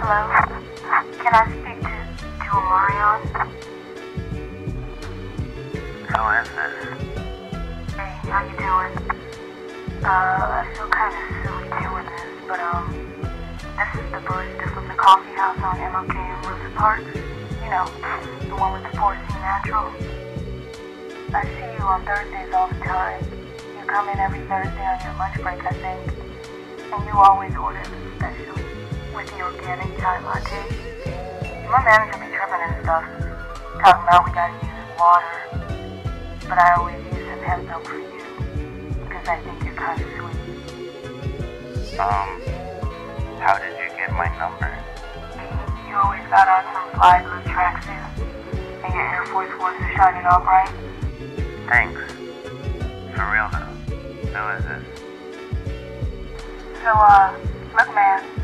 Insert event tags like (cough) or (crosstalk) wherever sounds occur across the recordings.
Hello? Can I speak to, to Omarion? Who is this? Hey, how you doing? Uh, I feel kind of silly doing this, but um, this is the barista from the coffee house on MLK and Rosa Parks. You know, the one with the Porcine Natural. I see you on Thursdays all the time. You come in every Thursday on your lunch break, I think. And you always order the special with the organic chai latte. My manager be tripping and stuff, talking about we gotta use water. But I always use some hemp milk for you, because I think you're kind of sweet. Um, how did you get my number? You always got on some fly blue tracksuit, and your Air Force Ones are shining all bright. Thanks. For real though. Who is this? So, uh, look, man.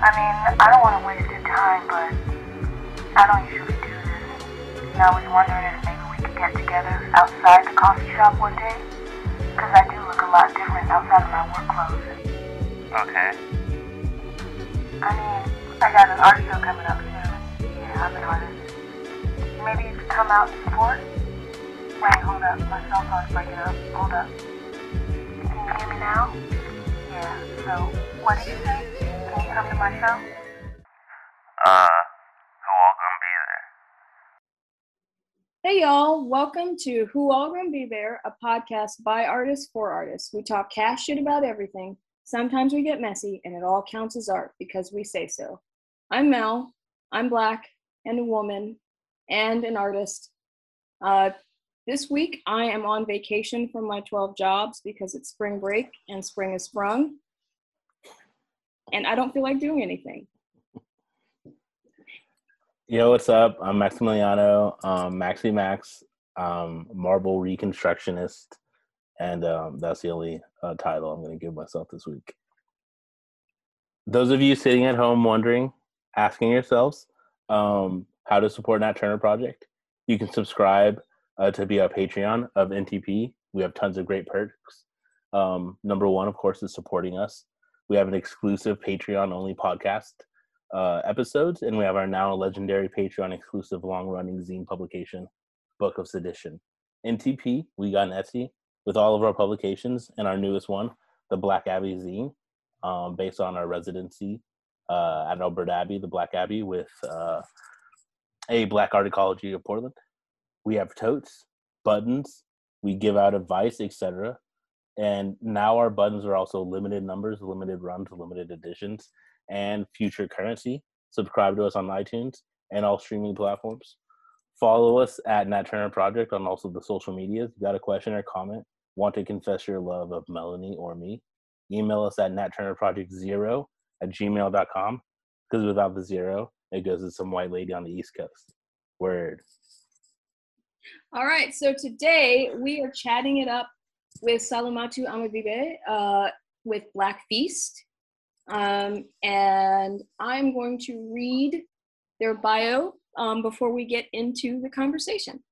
I mean, I don't want to waste your time, but I don't usually do this. And I was wondering if maybe we could get together outside the coffee shop one day. Because I do look a lot different outside of my work clothes. Okay. I mean, I got an art show coming up soon. Yeah, I'm an artist. Maybe you could come out and support? Wait, hold up. My cell phone's breaking up. Hold up. Can you hear me now? Yeah, so, what did you say? Come to my show? Uh, who all gonna be there? Hey y'all, welcome to Who All Gonna Be There, a podcast by artists for artists. We talk cash shit about everything. Sometimes we get messy, and it all counts as art because we say so. I'm Mel. I'm black and a woman and an artist. Uh, this week I am on vacation from my 12 jobs because it's spring break and spring is sprung. And I don't feel like doing anything. Yo, what's up? I'm Maximiliano, um, Maxi Max, um, marble reconstructionist, and um, that's the only uh, title I'm going to give myself this week. Those of you sitting at home wondering, asking yourselves um, how to support Nat Turner Project, you can subscribe uh, to be a Patreon of NTP. We have tons of great perks. Um, number one, of course, is supporting us. We have an exclusive Patreon only podcast uh, episodes, and we have our now legendary Patreon exclusive long running zine publication, Book of Sedition. NTP, we got an Etsy with all of our publications, and our newest one, the Black Abbey zine, um, based on our residency uh, at Alberta Abbey, the Black Abbey, with uh, a Black Art Ecology of Portland. We have totes, buttons, we give out advice, etc. And now our buttons are also limited numbers, limited runs, limited editions and future currency. Subscribe to us on iTunes and all streaming platforms. Follow us at Nat Turner Project on also the social medias. If you got a question or comment? Want to confess your love of Melanie or me? Email us at natturnerproject0 at gmail.com because without the zero, it goes to some white lady on the East Coast. Word. All right, so today we are chatting it up with Salimatu Amabebe uh, with Black Feast. Um, and I'm going to read their bio um, before we get into the conversation.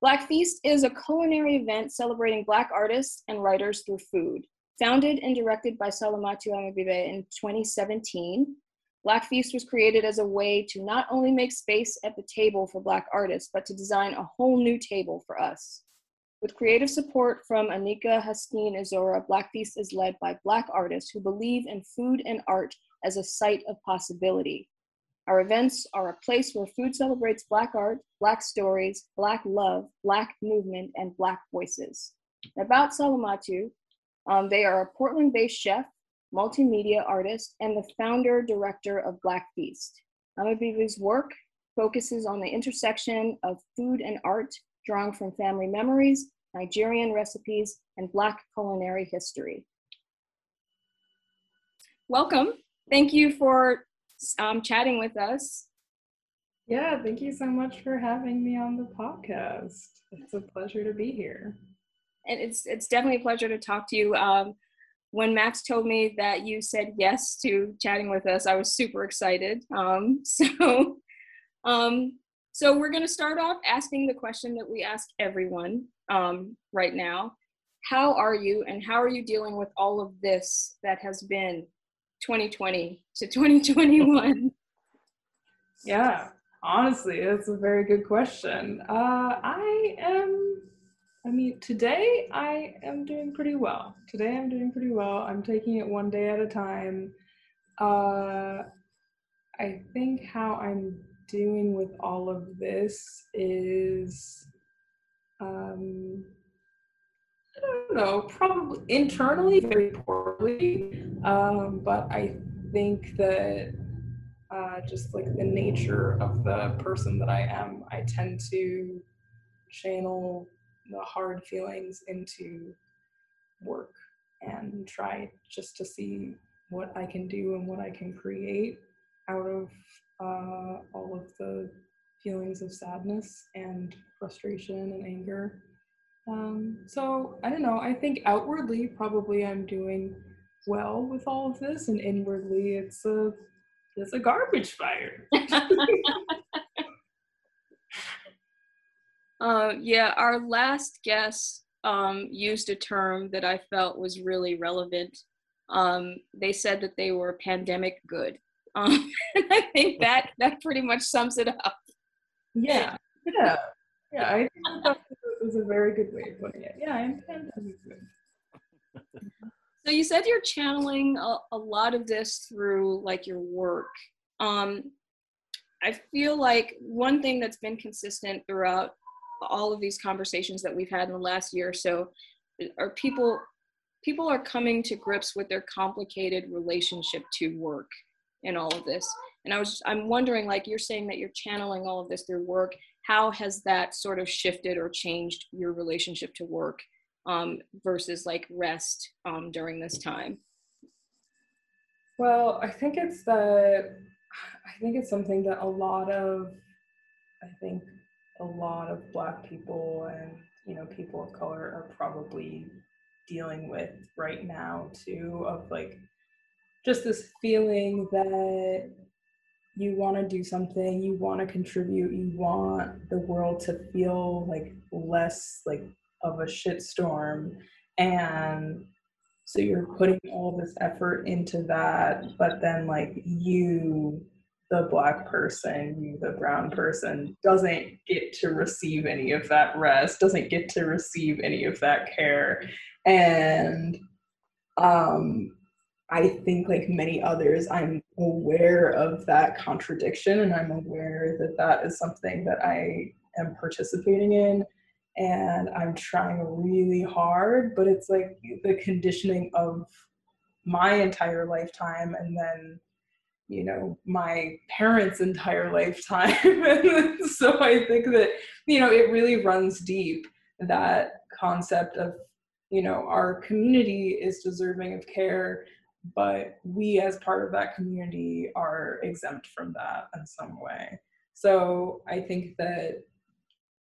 Black Feast is a culinary event celebrating Black artists and writers through food. Founded and directed by Salimatu Amabebe in 2017, Black Feast was created as a way to not only make space at the table for Black artists, but to design a whole new table for us. With creative support from Annika Hansteen-Izora, Black Feast is led by Black artists who believe in food and art as a site of possibility. Our events are a place where food celebrates Black art, Black stories, Black love, Black movement, and Black voices. About Salimatu, um, they are a Portland based chef, multimedia artist, and the founder director of Black Feast. Amabebe's work focuses on the intersection of food and art, drawing from family memories, Nigerian recipes, and Black culinary history. Welcome. Thank you for um, chatting with us. Yeah, thank you so much for having me on the podcast. It's a pleasure to be here. And it's it's definitely a pleasure to talk to you. Um, when Max told me that you said yes to chatting with us, I was super excited. Um, (laughs) so, um, so we're going to start off asking the question that we ask everyone um, right now. How are you, and how are you dealing with all of this that has been 2020 to 2021? (laughs) Yeah, honestly, it's a very good question. Uh, I am, I mean, today I am doing pretty well. Today I'm doing pretty well. I'm taking it one day at a time. Uh, I think how I'm doing with all of this is, um, I don't know, probably internally very poorly, um, but I think that uh, just like the nature of the person that I am, I tend to channel the hard feelings into work and try just to see what I can do and what I can create out of uh, all of the feelings of sadness and frustration and anger. Um, so I don't know. I think outwardly, probably I'm doing well with all of this, and inwardly, it's a it's a garbage fire. (laughs) uh, yeah, our last guest um, used a term that I felt was really relevant. Um, they said that they were pandemic good. Um, (laughs) I think that that pretty much sums it up. Yeah, yeah, yeah. I think that was a very good way of putting it. Yeah, I'm pandemic good. So you said you're channeling a, a lot of this through like your work. Um, I feel like one thing that's been consistent throughout all of these conversations that we've had in the last year or so are people people are coming to grips with their complicated relationship to work and all of this. And I was I'm wondering like you're saying that you're channeling all of this through work. How has that sort of shifted or changed your relationship to work? um, versus like rest um, during this time? Well, I think it's the, I think it's something that a lot of I think a lot of black people and you know people of color are probably dealing with right now too of like just this feeling that you want to do something you want to contribute you want the world to feel like less like of a shitstorm and so you're putting all this effort into that but then like you the black person you the brown person doesn't get to receive any of that rest doesn't get to receive any of that care. And um i think like many others i'm aware of that contradiction and i'm aware that that is something that i am participating in and I'm trying really hard, but it's like the conditioning of my entire lifetime and then you know my parents entire lifetime. (laughs) So i think that you know it really runs deep that concept of you know our community is deserving of care but we as part of that community are exempt from that in some way. So i think that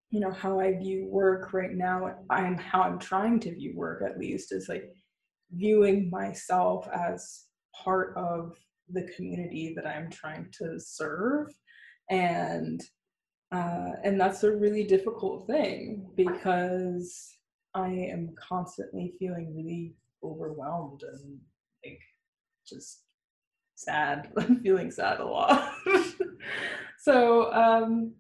you know how i view work right now and how i'm trying to view work at least is like viewing myself as part of the community that i'm trying to serve. And uh, and that's a really difficult thing because i am constantly feeling really overwhelmed and like just sad (laughs) i'm feeling sad a lot (laughs) so um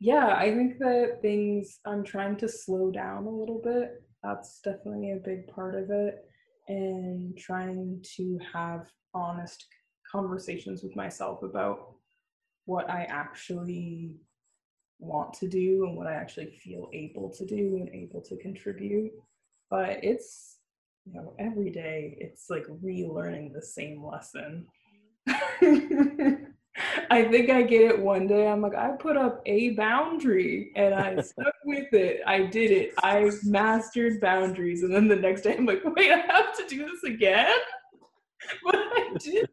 yeah, I think that things I'm trying to slow down a little bit. That's definitely a big part of it. And trying to have honest conversations with myself about what I actually want to do and what I actually feel able to do and able to contribute. But it's, you know, every day it's like relearning the same lesson. (laughs) (laughs) I think I get it one day. I'm like, I put up a boundary and I (laughs) stuck with it. I did it. I mastered boundaries. And then the next day I'm like, wait, I have to do this again? But I did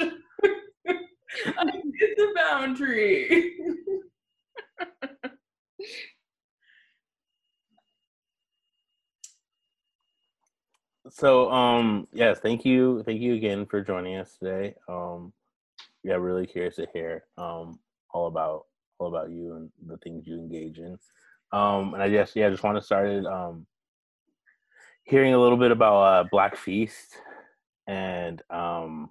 that. I did the boundary. So um yes, thank you. Thank you again for joining us today. Um yeah, really curious to hear um, all about all about you and the things you engage in. Um, and I guess yeah, I just want to start um, hearing a little bit about uh, Black Feast and um,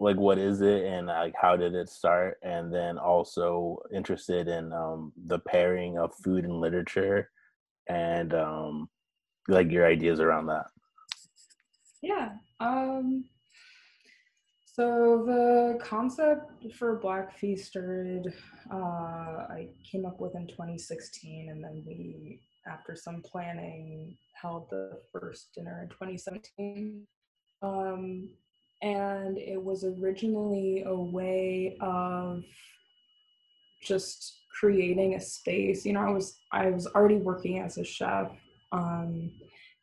like what is it and like how did it start and then also interested in um the pairing of food and literature and um like your ideas around that Yeah. Um, so the concept for Black Feast started, uh, I came up with in 2016, and then we, after some planning, held the first dinner in 2017. Um, and it was originally a way of just creating a space. You know, I was I was already working as a chef. Um,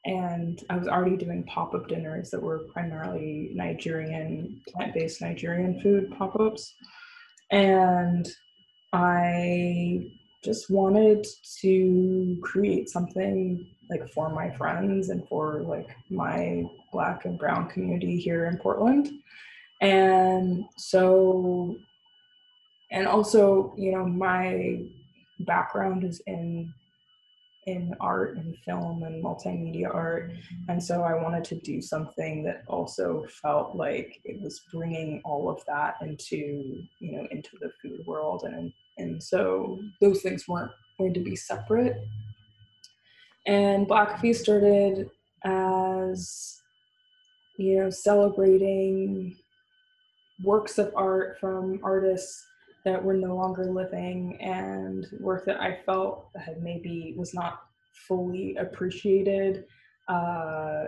and I was already doing pop up dinners that were primarily Nigerian, plant based Nigerian food pop ups. And I just wanted to create something like for my friends and for like my black and brown community here in Portland. And so, and also, you know, my background is in in art and film and multimedia art. And so i wanted to do something that also felt like it was bringing all of that into you know into the food world. And and so those things weren't going to be separate. And black started as you know celebrating works of art from artists that were no longer living and work that I felt had maybe was not fully appreciated uh,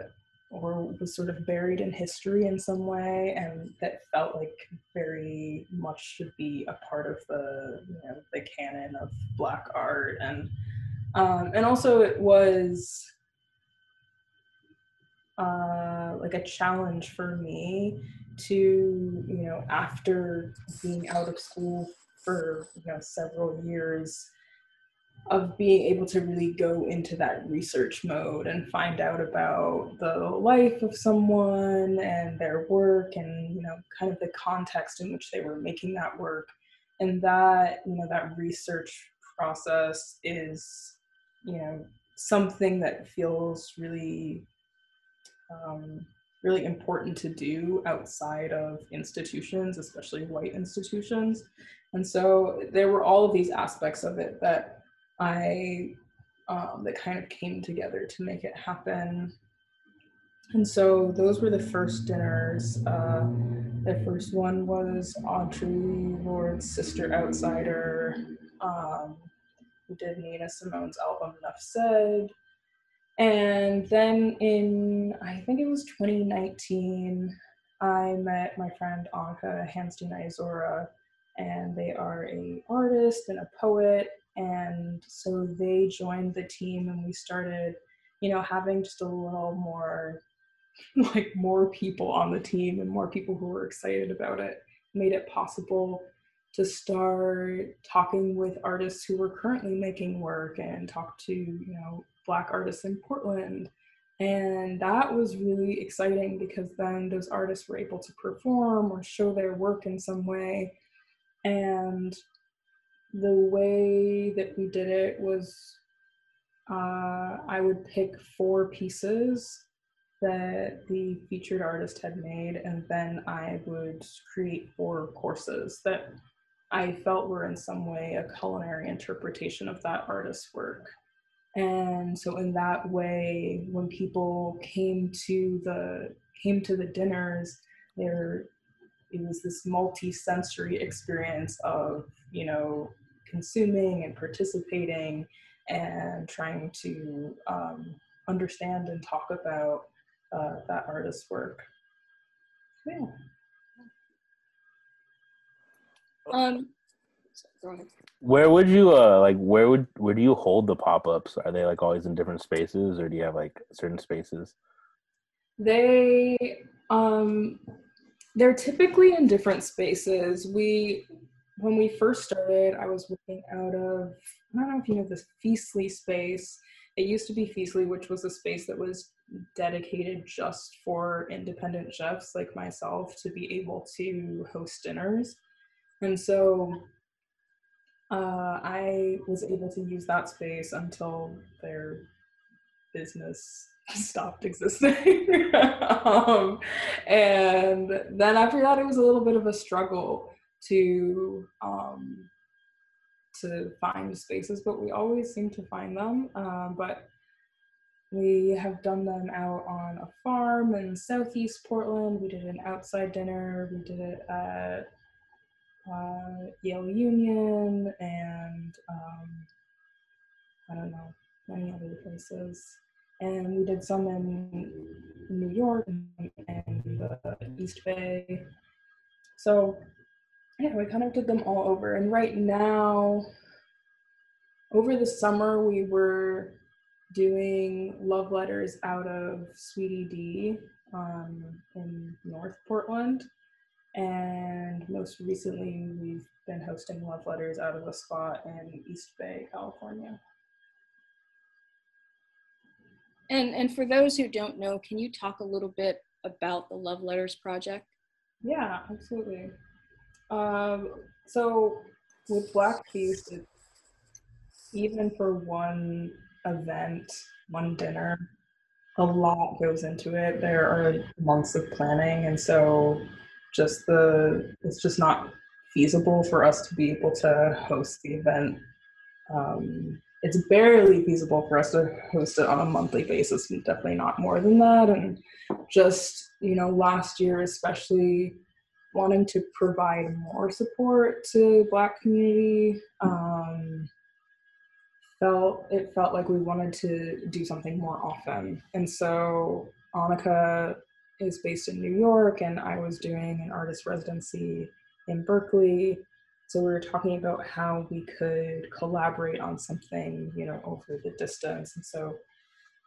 or was sort of buried in history in some way and that felt like very much should be a part of the you know the canon of black art. And um, and also it was uh, like a challenge for me to you know after being out of school for you know several years of being able to really go into that research mode and find out about the life of someone and their work and you know kind of the context in which they were making that work. And that you know that research process is you know something that feels really um, really important to do outside of institutions, especially white institutions. And so there were all of these aspects of it that I um, that kind of came together to make it happen. And so those were the first dinners. Uh, the first one was Audre Lorde's Sister Outsider. Um, we did Nina Simone's album Enough Said. And then in, I think it was 2019, I met my friend Annika Hansteen-Izora, and they are a artist and a poet. And so they joined the team and we started, you know, having just a little more, (laughs) like more people on the team and more people who were excited about it, made it possible to start talking with artists who were currently making work and talk to, you know, Black artists in Portland. And that was really exciting because then those artists were able to perform or show their work in some way. And the way that we did it was uh, I would pick four pieces that the featured artist had made, and then I would create four courses that I felt were in some way a culinary interpretation of that artist's work. And so in that way, when people came to the came to the dinners, there it was this multi-sensory experience of, you know, consuming and participating and trying to um, understand and talk about uh, that artist's work. Yeah. Um. Where would you uh like where would where do you hold the pop-ups are they like always in different spaces or do you have like certain spaces They um they're typically in different spaces. We when we first started, I was working out of I don't know if you know this Feastly space. It used to be Feastly, which was a space that was dedicated just for independent chefs like myself to be able to host dinners. And so uh, I was able to use that space until their business (laughs) stopped existing. (laughs) um, and then after that, it was a little bit of a struggle to um, to find spaces, but we always seem to find them. Um, but we have done them out on a farm in southeast Portland. We did an outside dinner. We did it at uh, Yale Union and um, I don't know, many other places. And we did some in New York and, the East Bay. So yeah, we kind of did them all over. And right now, over the summer, we were doing love letters out of Sweedeedee um, in North Portland. And most recently, we've been hosting love letters out of a spot in East Bay, California. And and for those who don't know, can you talk a little bit about the Love Letters project? Yeah, absolutely. Um, so with Black even for one event, one dinner, a lot goes into it. There are months of planning, and so just the it's just not feasible for us to be able to host the event. Um, it's barely feasible for us to host it on a monthly basis, and definitely not more than that. And just you know, last year especially wanting to provide more support to Black community. Um, felt it felt like we wanted to do something more often, and so Annika is based in New York, and I was doing an artist residency in Berkeley. So we were talking about how we could collaborate on something, you know, over the distance. And so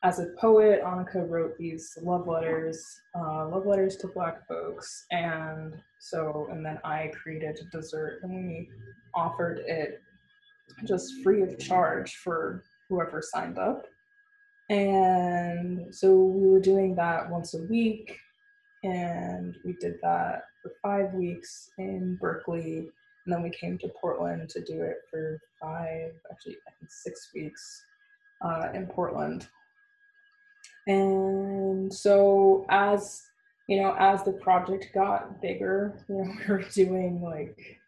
as a poet, Annika wrote these love letters, uh, love letters to Black folks, and so and then I created a dessert and we offered it just free of charge for whoever signed up. And so we were doing that once a week, and we did that for five weeks in Berkeley, and then we came to Portland to do it for five, actually I think six weeks uh, in Portland. And so as you know, as the project got bigger, you know, (laughs) we were doing like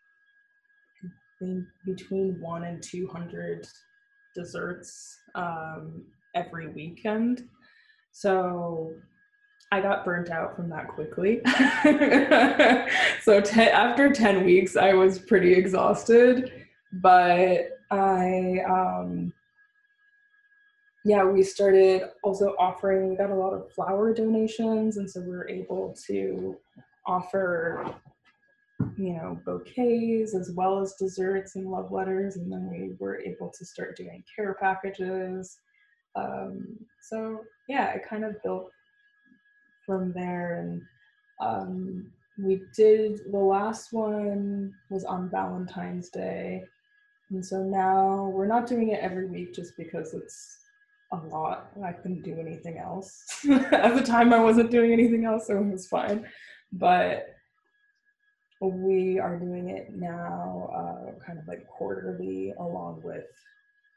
between one and two hundred desserts um, every weekend. So I got burnt out from that quickly. (laughs) so after 10 weeks, I was pretty exhausted, but I um, yeah, we started also offering, we got a lot of flower donations. And so we were able to offer, you know, bouquets as well as desserts and love letters. And then we were able to start doing care packages. Um, so yeah, it kind of built from there. And um, we did, the last one was on Valentine's Day. And so now we're not doing it every week just because it's a lot. I couldn't do anything else. (laughs) At the time, I wasn't doing anything else, so it was fine. But we are doing it now, uh, kind of like quarterly, along with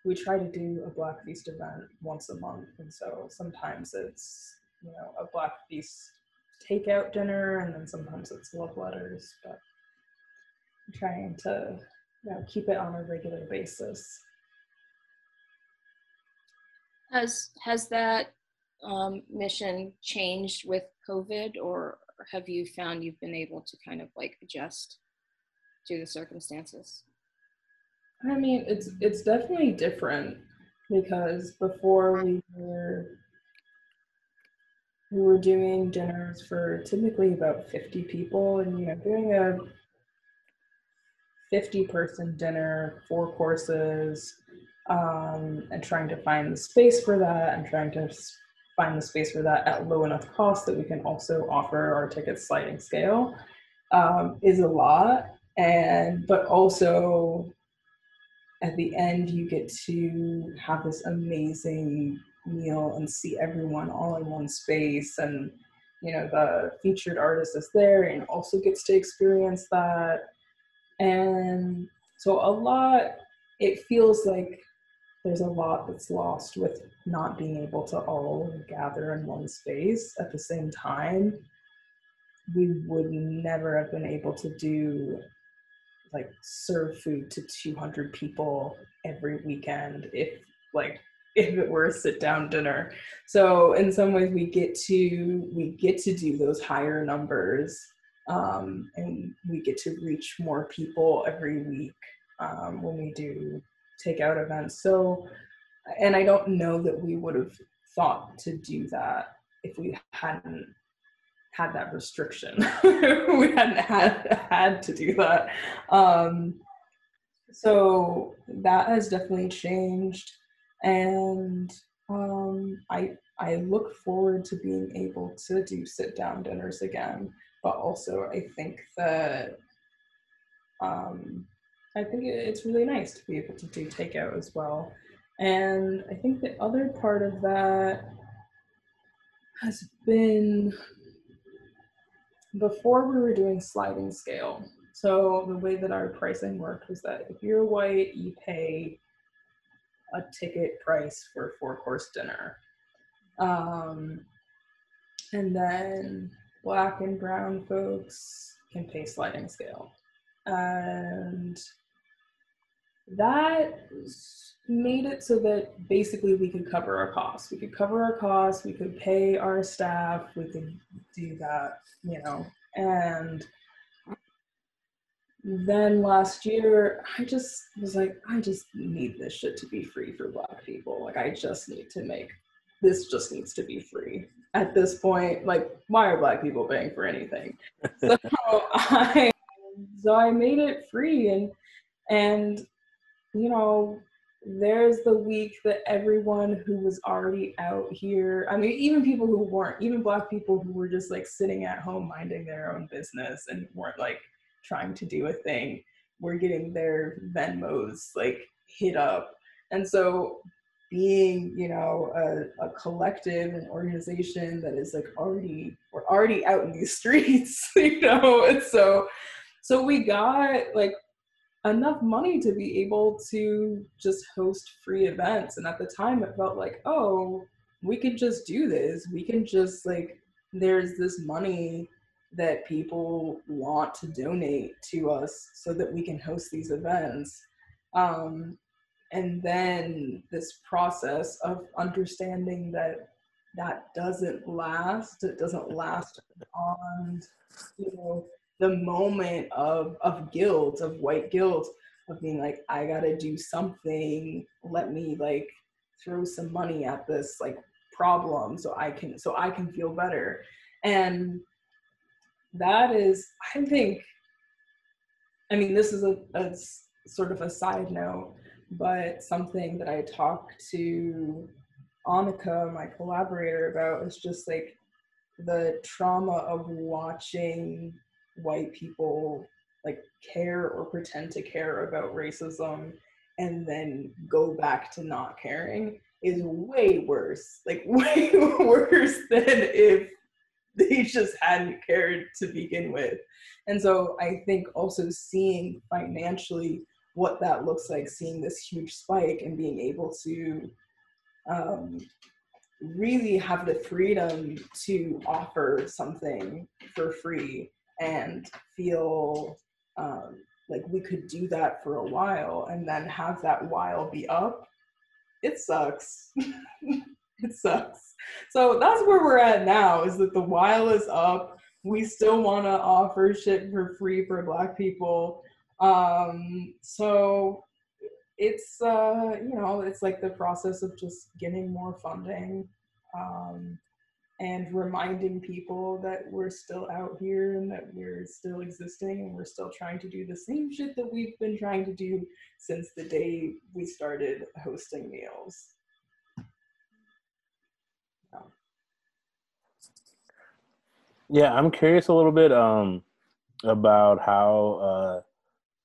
we try to do a Black Feast event once a month, and so sometimes it's you know a Black Feast takeout dinner, and then sometimes it's love letters. But I'm trying to you know keep it on a regular basis. Has has that um, mission changed with COVID, or have you found you've been able to kind of like adjust to the circumstances? I mean, it's it's definitely different because before we were we were doing dinners for typically about 50 people and you know doing a 50 person dinner four courses um, and trying to find the space for that and trying to find the space for that at low enough cost that we can also offer our tickets sliding scale um, is a lot. And but also at the end you get to have this amazing meal and see everyone all in one space and you know the featured artist is there and also gets to experience that and so a lot it feels like there's a lot that's lost with not being able to all gather in one space at the same time. We would never have been able to do like serve food to 200 people every weekend if like (laughs) if it were a sit down dinner. So in some ways we get to we get to do those higher numbers um, and we get to reach more people every week um, when we do takeout events. So and i don't know that we would have thought to do that if we hadn't had that restriction (laughs) we hadn't had had to do that um, so that has definitely changed and um, I I look forward to being able to do sit down dinners again. But also, I think that um, I think it's really nice to be able to do takeout as well. And I think the other part of that has been before we were doing sliding scale. So the way that our pricing worked was that if you're white, you pay a ticket price for a four course dinner. Um, and then black and brown folks can pay sliding scale. And that made it so that basically we could cover our costs. We could cover our costs, we could pay our staff, we could do that, you know. And then last year, I just was like, I just need this shit to be free for Black people. Like, I just need to make this just needs to be free. At this point, like, why are Black people paying for anything? (laughs) so I, so I made it free, and and you know, there's the week that everyone who was already out here, I mean, even people who weren't, even Black people who were just like sitting at home minding their own business and weren't like trying to do a thing were getting their Venmos like hit up. And so being, you know, a, a collective, an organization that is like already, we're already out in these (laughs) streets, you know, and so, so we got like enough money to be able to just host free events. And at the time it felt like, oh, we can just do this. We can just like, there's this money that people want to donate to us so that we can host these events. Um, and then this process of understanding that that doesn't last, it doesn't last on, you know, the moment of, of guilt, of white guilt, of being like, I gotta do something, let me like throw some money at this like problem so I can so I can feel better. And that is, I think, I mean, this is a, a sort of a side note, but something that I talked to Annika, my collaborator, about is just like the trauma of watching white people like care or pretend to care about racism and then go back to not caring is way worse like (laughs) way worse than if they just hadn't cared to begin with. And so I think also seeing financially what that looks like, seeing this huge spike and being able to um, really have the freedom to offer something for free and feel um, like we could do that for a while and then have that while be up, it sucks. (laughs) it sucks. So that's where we're at now is that the while is up. We still want to offer shit for free for black people. Um, so it's uh, you know, it's like the process of just getting more funding. Um, and reminding people that we're still out here and that we're still existing and we're still trying to do the same shit that we've been trying to do since the day we started hosting meals. Yeah, I'm curious a little bit um about how uh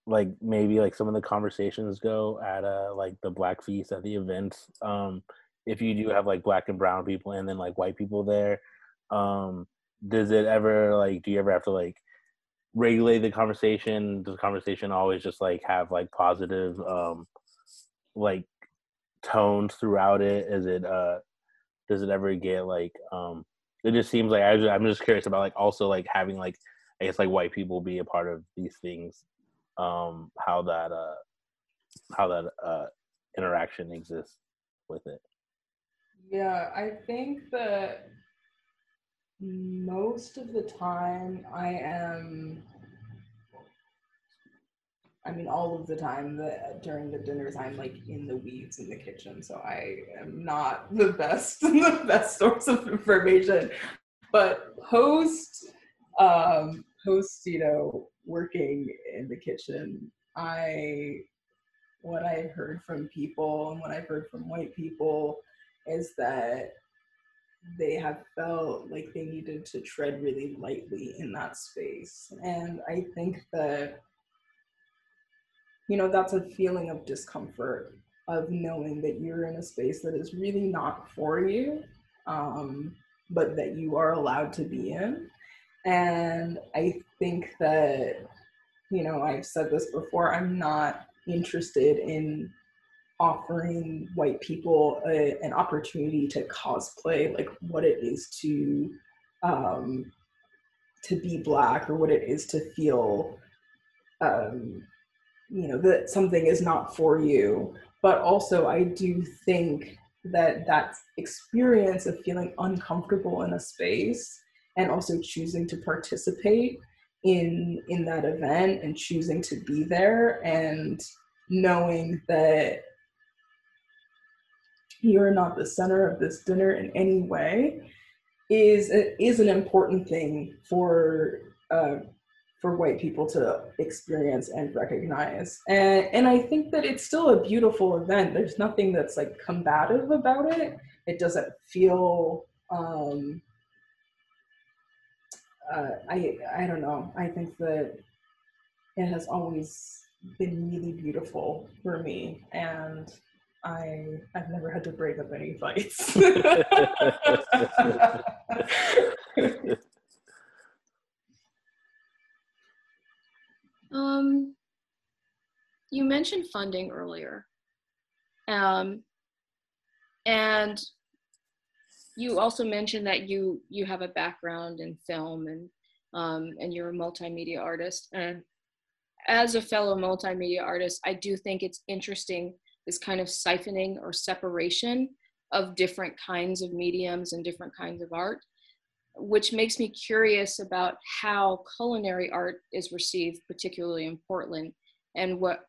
like maybe like some of the conversations go at uh like the black feast at the events. Um if you do have like black and brown people and then like white people there. Um does it ever like do you ever have to like regulate the conversation? Does the conversation always just like have like positive um like tones throughout it? Is it uh does it ever get like um it just seems like I just, I'm just curious about like also like having like I guess like white people be a part of these things, um how that uh how that uh interaction exists with it. Yeah, I think that most of the time I am I mean, all of the time that during the dinners, I'm like in the weeds in the kitchen, so I am not the best, (laughs) the best source of information. But post, um, post, you know, working in the kitchen, I, what I've heard from people and what I've heard from white people is that they have felt like they needed to tread really lightly in that space, and I think that you know, that's a feeling of discomfort of knowing that you're in a space that is really not for you, um, but that you are allowed to be in. And I think that, you know, I've said this before, I'm not interested in offering white people a, an opportunity to cosplay like what it is to um, to be black or what it is to feel um, you know that something is not for you. But also i do think that that experience of feeling uncomfortable in a space and also choosing to participate in in that event and choosing to be there and knowing that you're not the center of this dinner in any way is is an important thing for uh, for white people to experience and recognize. And and I think that it's still a beautiful event. There's nothing that's like combative about it. It doesn't feel um uh, I I don't know. I think that it has always been really beautiful for me and I I've never had to break up any fights. (laughs) Um, you mentioned funding earlier. Um, and you also mentioned that you you have a background in film and um, and you're a multimedia artist. And as a fellow multimedia artist, I do think it's interesting this kind of siphoning or separation of different kinds of mediums and different kinds of art which makes me curious about how culinary art is received, particularly in Portland, and what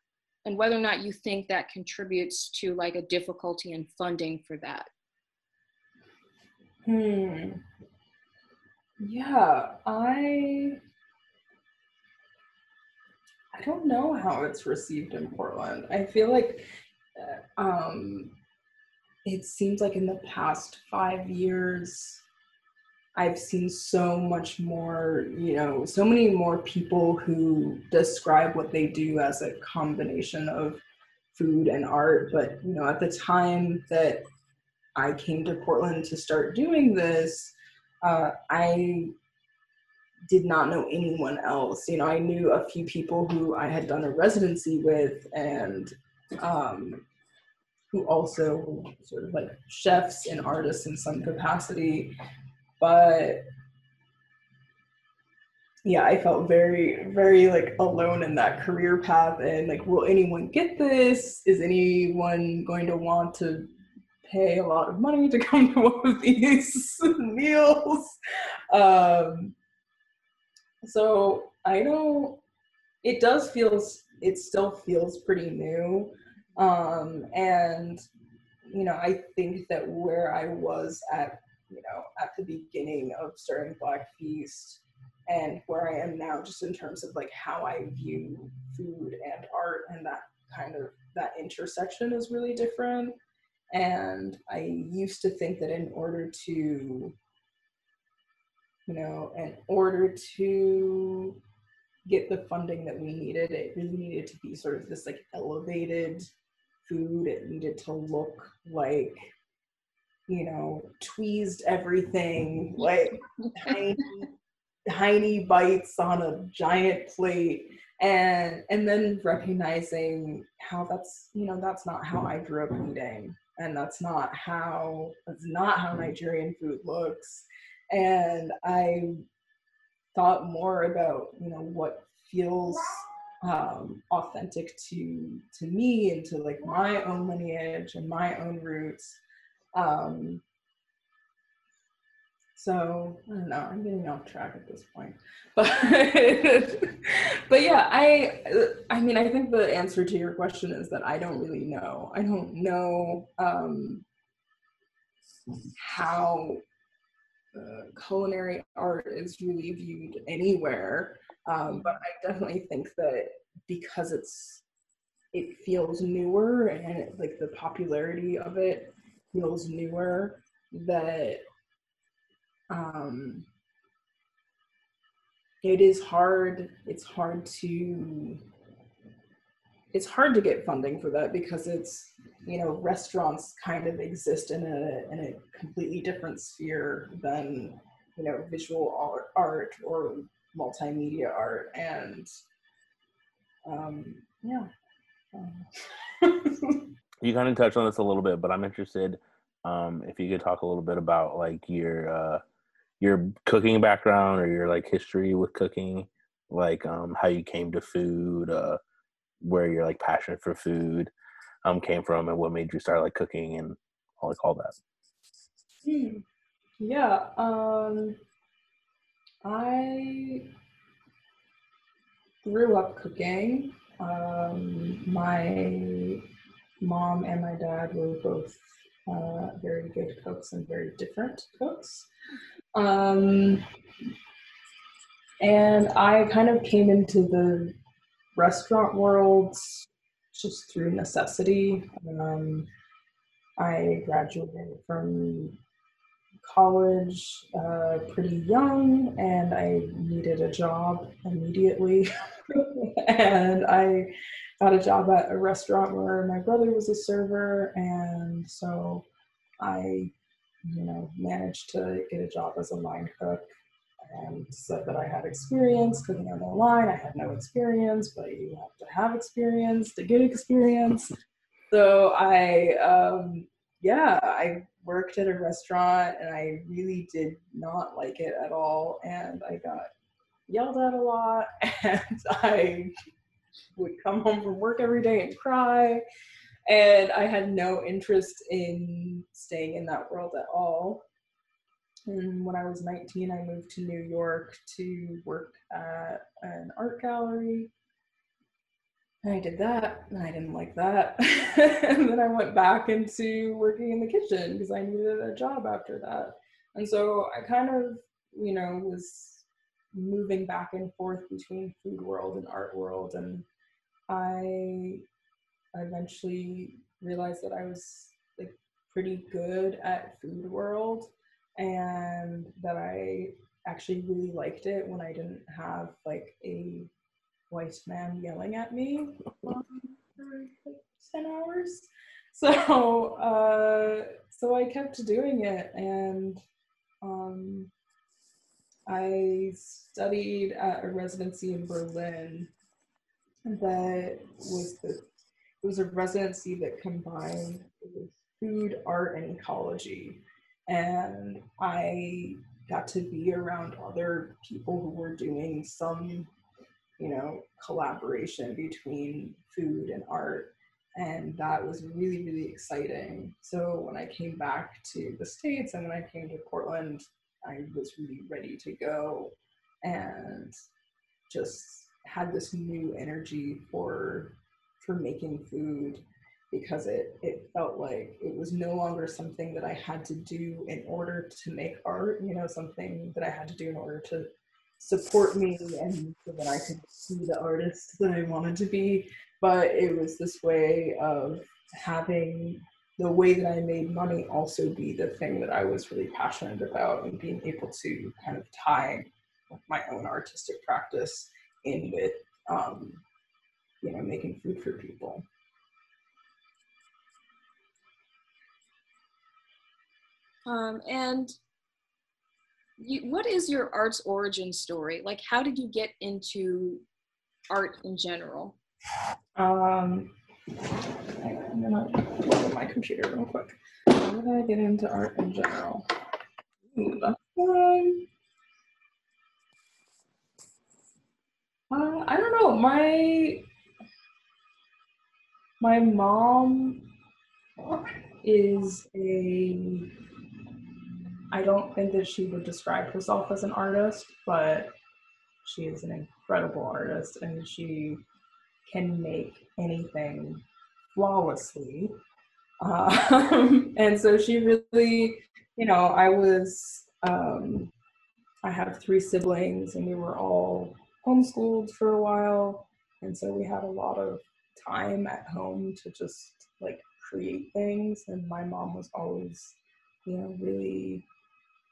and whether or not you think that contributes to like a difficulty in funding for that. Hmm. Yeah, I I don't know how it's received in Portland. I feel like um, it seems like in the past five years, I've seen so much more, you know, so many more people who describe what they do as a combination of food and art. But, you know, at the time that I came to Portland to start doing this, uh, I did not know anyone else. You know, I knew a few people who I had done a residency with and um, who also sort of like chefs and artists in some capacity but yeah, I felt very, very like alone in that career path. And like, will anyone get this? Is anyone going to want to pay a lot of money to (laughs) come to one of these (laughs) meals? Um, so I don't, it does feel, it still feels pretty new. Um, and, you know, I think that where I was at you know, at the beginning of starting Black Feast and where I am now, just in terms of like how I view food and art and that kind of that intersection is really different. And I used to think that in order to, you know, in order to get the funding that we needed, it really needed to be sort of this like elevated food. It needed to look like you know, tweezed everything, like tiny, (laughs) tiny bites on a giant plate. and and then recognizing how that's you know that's not how i grew up eating and that's not how that's not how nigerian food looks and i thought more about you know what feels um, authentic to to me and to like my own lineage and my own roots um, so I don't know. I'm getting off track at this point, (laughs) but but yeah, I I mean I think the answer to your question is that I don't really know. I don't know um, how uh, culinary art is really viewed anywhere, um, but I definitely think that because it's it feels newer and it, like the popularity of it feels newer that um, it is hard it's hard to it's hard to get funding for that because it's you know restaurants kind of exist in a in a completely different sphere than you know visual art, art or multimedia art and um yeah um. (laughs) you kind of touched on this a little bit but i'm interested um if you could talk a little bit about like your uh your cooking background or your like history with cooking, like um, how you came to food, uh, where your like passion for food um, came from, and what made you start like cooking and all like all that. Hmm. Yeah, um, I grew up cooking. Um, my mom and my dad were both uh, very good cooks and very different cooks. Um, and I kind of came into the restaurant world just through necessity. Um, I graduated from college uh, pretty young and I needed a job immediately. (laughs) and I got a job at a restaurant where my brother was a server. And so I you know, managed to get a job as a line cook and said that I had experience cooking on the line. I had no experience, but you have to have experience to get experience. So I, um, yeah, I worked at a restaurant and I really did not like it at all. And I got yelled at a lot (laughs) and I would come home from work every day and cry and I had no interest in staying in that world at all. And when I was 19, I moved to New York to work at an art gallery. I did that, and I didn't like that. (laughs) and then I went back into working in the kitchen because I needed a job after that. And so I kind of, you know, was moving back and forth between food world and art world. And I eventually realized that I was like pretty good at food world and that I actually really liked it when I didn't have like a white man yelling at me (laughs) for 10 hours. So uh, so I kept doing it and um, I studied at a residency in Berlin that was the it was a residency that combined food, art, and ecology. And I got to be around other people who were doing some, you know, collaboration between food and art. And that was really, really exciting. So when I came back to the States and when I came to Portland, I was really ready to go and just had this new energy for for making food because it it felt like it was no longer something that I had to do in order to make art, you know, something that I had to do in order to support me and so that I could be the artist that I wanted to be. But it was this way of having the way that I made money also be the thing that I was really passionate about and being able to kind of tie my own artistic practice in with um, you know, making food for people. Um, and you, what is your art's origin story? Like, how did you get into art in general? Um, I'm gonna look at my computer real quick. How did I get into art in general? Fun. Uh, I don't know. My my mom is a. I don't think that she would describe herself as an artist, but she is an incredible artist, and she can make anything flawlessly. (laughs) Um, and so she really, you know, I was, um, I have three siblings and we were all homeschooled for a while. And so we had a lot of time at home to just like create things. And my mom was always, you know, really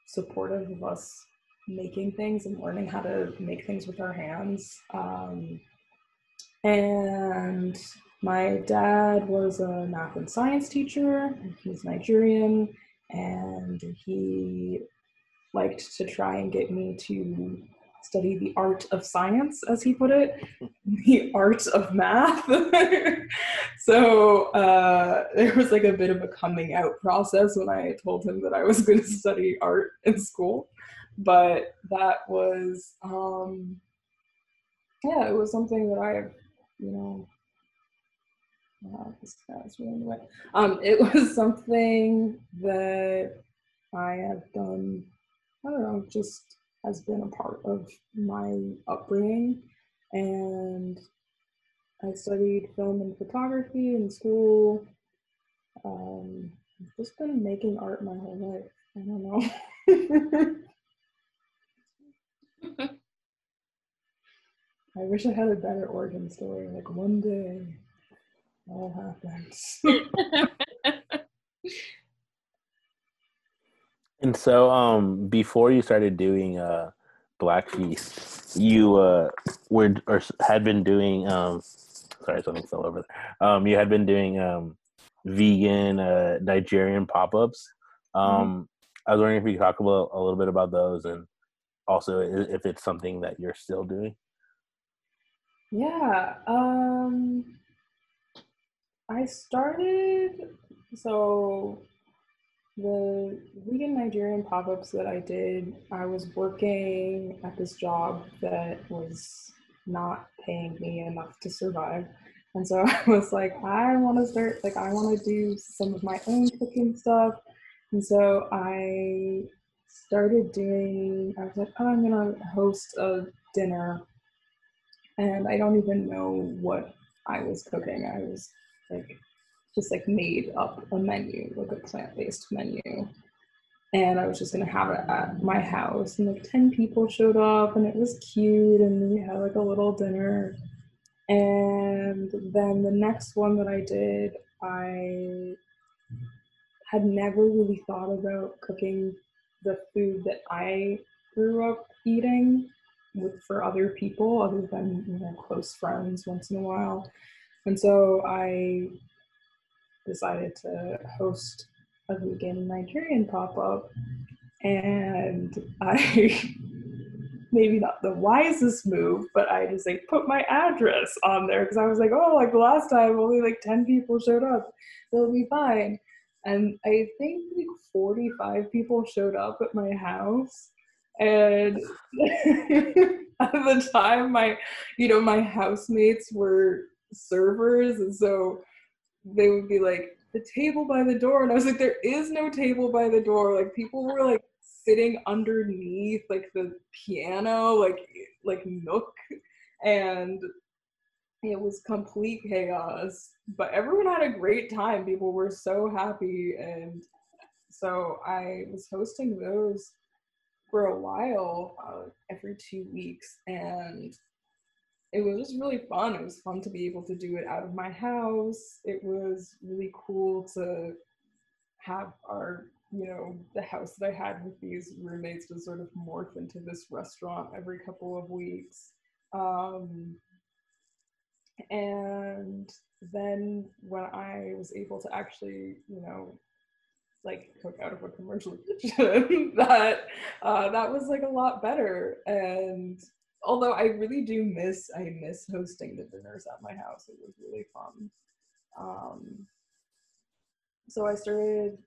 supportive of us making things and learning how to make things with our hands. Um, and my dad was a math and science teacher. He's Nigerian, and he liked to try and get me to study the art of science, as he put it, (laughs) the art of math. (laughs) so uh, (laughs) there was like a bit of a coming out process when I told him that I was (laughs) going to study art in school. But that was, um, yeah, it was something that I, you know, this guy's. Um, it (laughs) was something that I have done, I don't know, just has been a part of my upbringing. And I studied film and photography in school. Um, I've just been making art my whole life. I don't know. (laughs) I wish I had a better origin story. Like one day all happens. (laughs) And so, um, before you started doing uh, Black Feast, you uh, were or had been doing. Um, sorry, something fell over there. Um, you had been doing um, vegan uh, Nigerian pop ups. Um, mm-hmm. I was wondering if you could talk about a little bit about those, and also if it's something that you're still doing. Yeah. Um, I started so the vegan Nigerian pop-ups that I did, I was working at this job that was not paying me enough to survive. And so (laughs) I was like, I want to start, like, I want to do some of my own cooking stuff. And so I started doing, I was like, oh, I'm going to host a dinner. And I don't even know what I was cooking. I was like just like made up a menu, like a plant-based menu. And I was just gonna have it at my house. And like 10 people showed up and it was cute and we had like a little dinner. And then the next one that I did, I had never really thought about cooking the food that I grew up eating with for other people other than you know close friends once in a while and so I decided to host a vegan Nigerian pop up. And I, (laughs) maybe not the wisest move, but I just like put my address on there because I was like, oh, like the last time only like 10 people showed up. It'll be fine. And I think like 45 people showed up at my house. And (laughs) at the time, my, you know, my housemates were servers and so they would be like the table by the door and i was like there is no table by the door. Like people were like sitting underneath like the piano like like nook and it was complete chaos but everyone had a great time. People were so happy and so i was hosting those for a while uh, every two weeks and it was just really fun. It was fun to be able to do it out of my house. It was really cool to have our, you know, the house that I had with these roommates to sort of morph into this restaurant every couple of weeks. Um, and then when I was able to actually, you know, like cook out of a commercial (laughs) kitchen, (laughs) that uh, that was like a lot better. And although I really do miss I miss hosting the dinners at my house. It was really fun. Um, so I started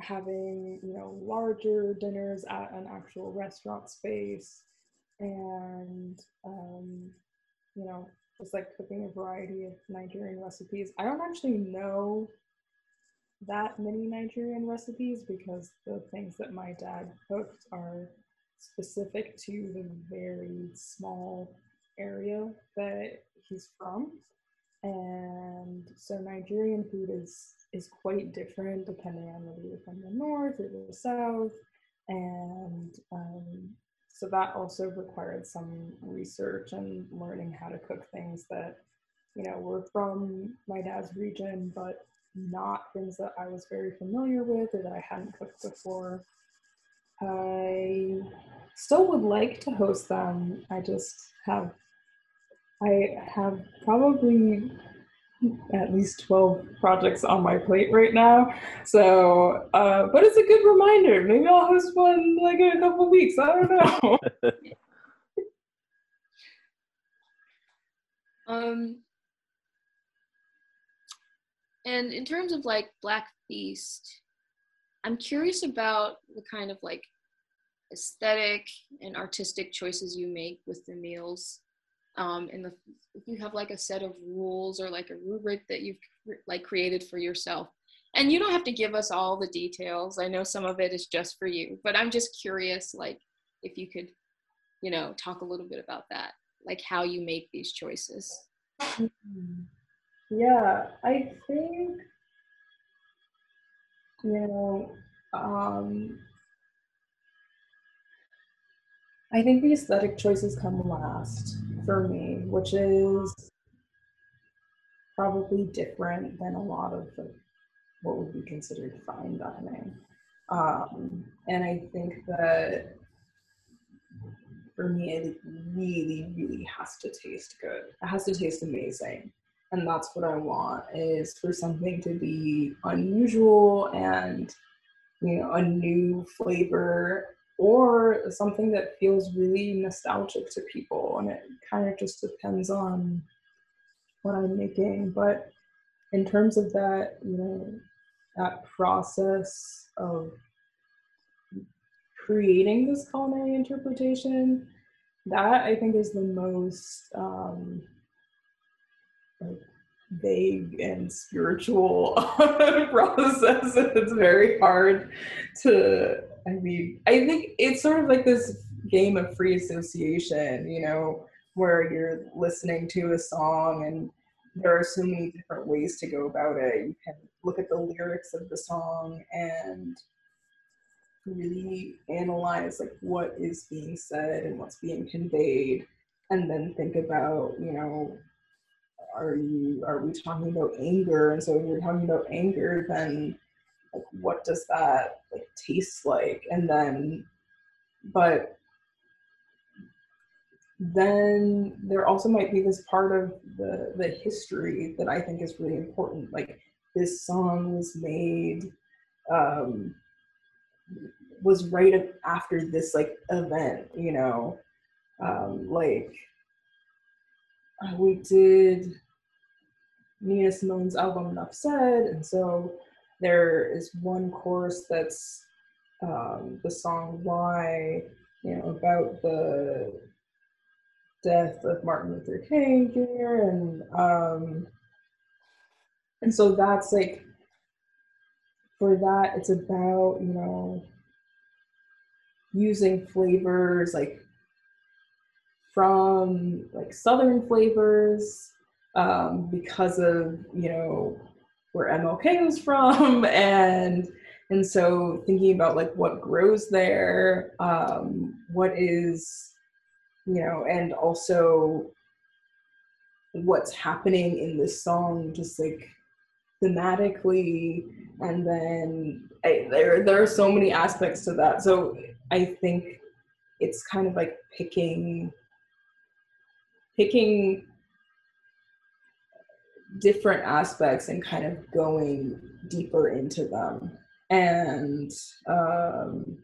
having you know larger dinners at an actual restaurant space and um, you know just like cooking a variety of Nigerian recipes. I don't actually know that many Nigerian recipes because the things that my dad cooked are specific to the very small area that he's from. And so Nigerian food is is quite different depending on whether you're from the north or the south. And um, so that also required some research and learning how to cook things that, you know, were from my dad's region, but not things that I was very familiar with or that I hadn't cooked before. I still would like to host them. I just have, I have probably at least 12 projects on my plate right now. So, uh, but it's a good reminder. Maybe I'll host one like in a couple weeks. I don't know. (laughs) um, and in terms of like Black Feast, I'm curious about the kind of like aesthetic and artistic choices you make with the meals. Um, and the, if you have like a set of rules or like a rubric that you've like created for yourself. And you don't have to give us all the details. I know some of it is just for you but i'm just curious like if you could you know talk a little bit about that like how you make these choices. Mm-hmm. yeah i think you know um I think the aesthetic choices come last for me, which is probably different than a lot of the, what would be considered fine dining. Um, and I think that for me, it really, really has to taste good. It has to taste amazing. And that's what I want is for something to be unusual and, you know, a new flavor or something that feels really nostalgic to people. And it kind of just depends on what I'm making. But in terms of that, you know, that process of creating this culinary interpretation, that I think is the most um, vague and spiritual (laughs) process. It's very hard to I mean, I think it's sort of like this game of free association, you know, where you're listening to a song and there are so many different ways to go about it. You can look at the lyrics of the song and really analyze like what is being said and what's being conveyed and then think about, you know, are you are we talking about anger? And so if we're talking about anger, then like what does that like taste like? And then but then there also might be this part of the the history that i think is really important. Like this song was made um was right after this like event you know? Um like uh, we did Nina Simone's album Enough Said, and so there is one chorus that's um, the song Why, you know, about the death of Martin Luther King Jr. and um, and so that's like for that it's about you know using flavors like from like southern flavors um, because of you know where MLK was from (laughs) and and so thinking about like what grows there, um, what is, you know, and also what's happening in this song, just like thematically, and then I, there there are so many aspects to that. So I think it's kind of like picking picking different aspects and kind of going deeper into them and um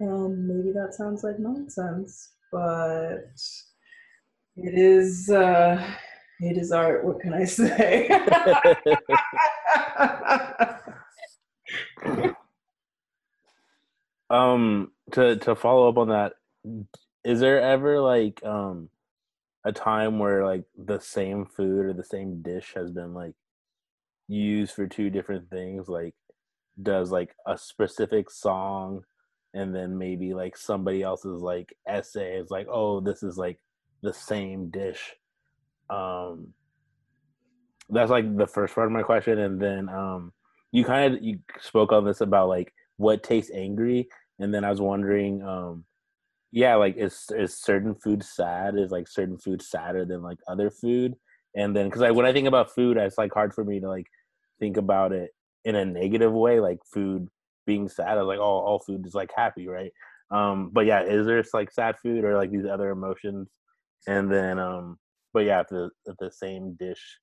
and maybe that sounds like nonsense but it is uh, it is art. What can I say? (laughs) um to to follow up on that is there ever like um a time where like the same food or the same dish has been like used for two different things like does like a specific song and then maybe like somebody else's like essay is like oh this is like the same dish. Um that's like the first part of my question and then um you kind of you spoke on this about like what tastes angry and then i was wondering um yeah like is is certain food sad? Is like certain food sadder than like other food? And then because like when i think about food it's like hard for me to like think about it in a negative way like food being sad. I was like oh all food is like happy right? Um but yeah is there like sad food or like these other emotions? And then um but yeah if the if the same dish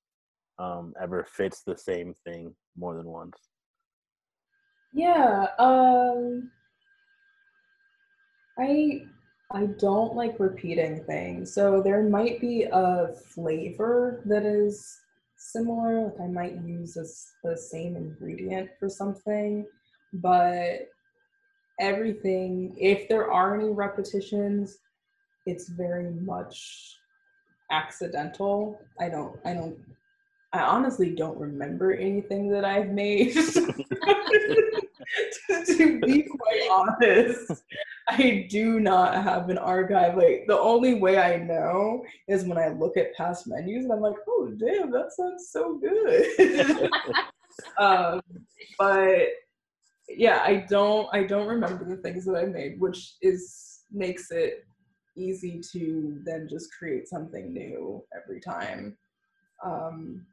um ever fits the same thing more than once. Yeah, um I I don't like repeating things. So there might be a flavor that is similar. Like I might use the same ingredient for something, but everything, if there are any repetitions, it's very much accidental. I don't I don't I honestly don't remember anything that I've made. (laughs) to be quite honest, I do not have an archive. Like the only way I know is when I look at past menus and I'm like, oh damn, that sounds so good. (laughs) um, but yeah, I don't I don't remember the things that I made, which is makes it easy to then just create something new every time. Um,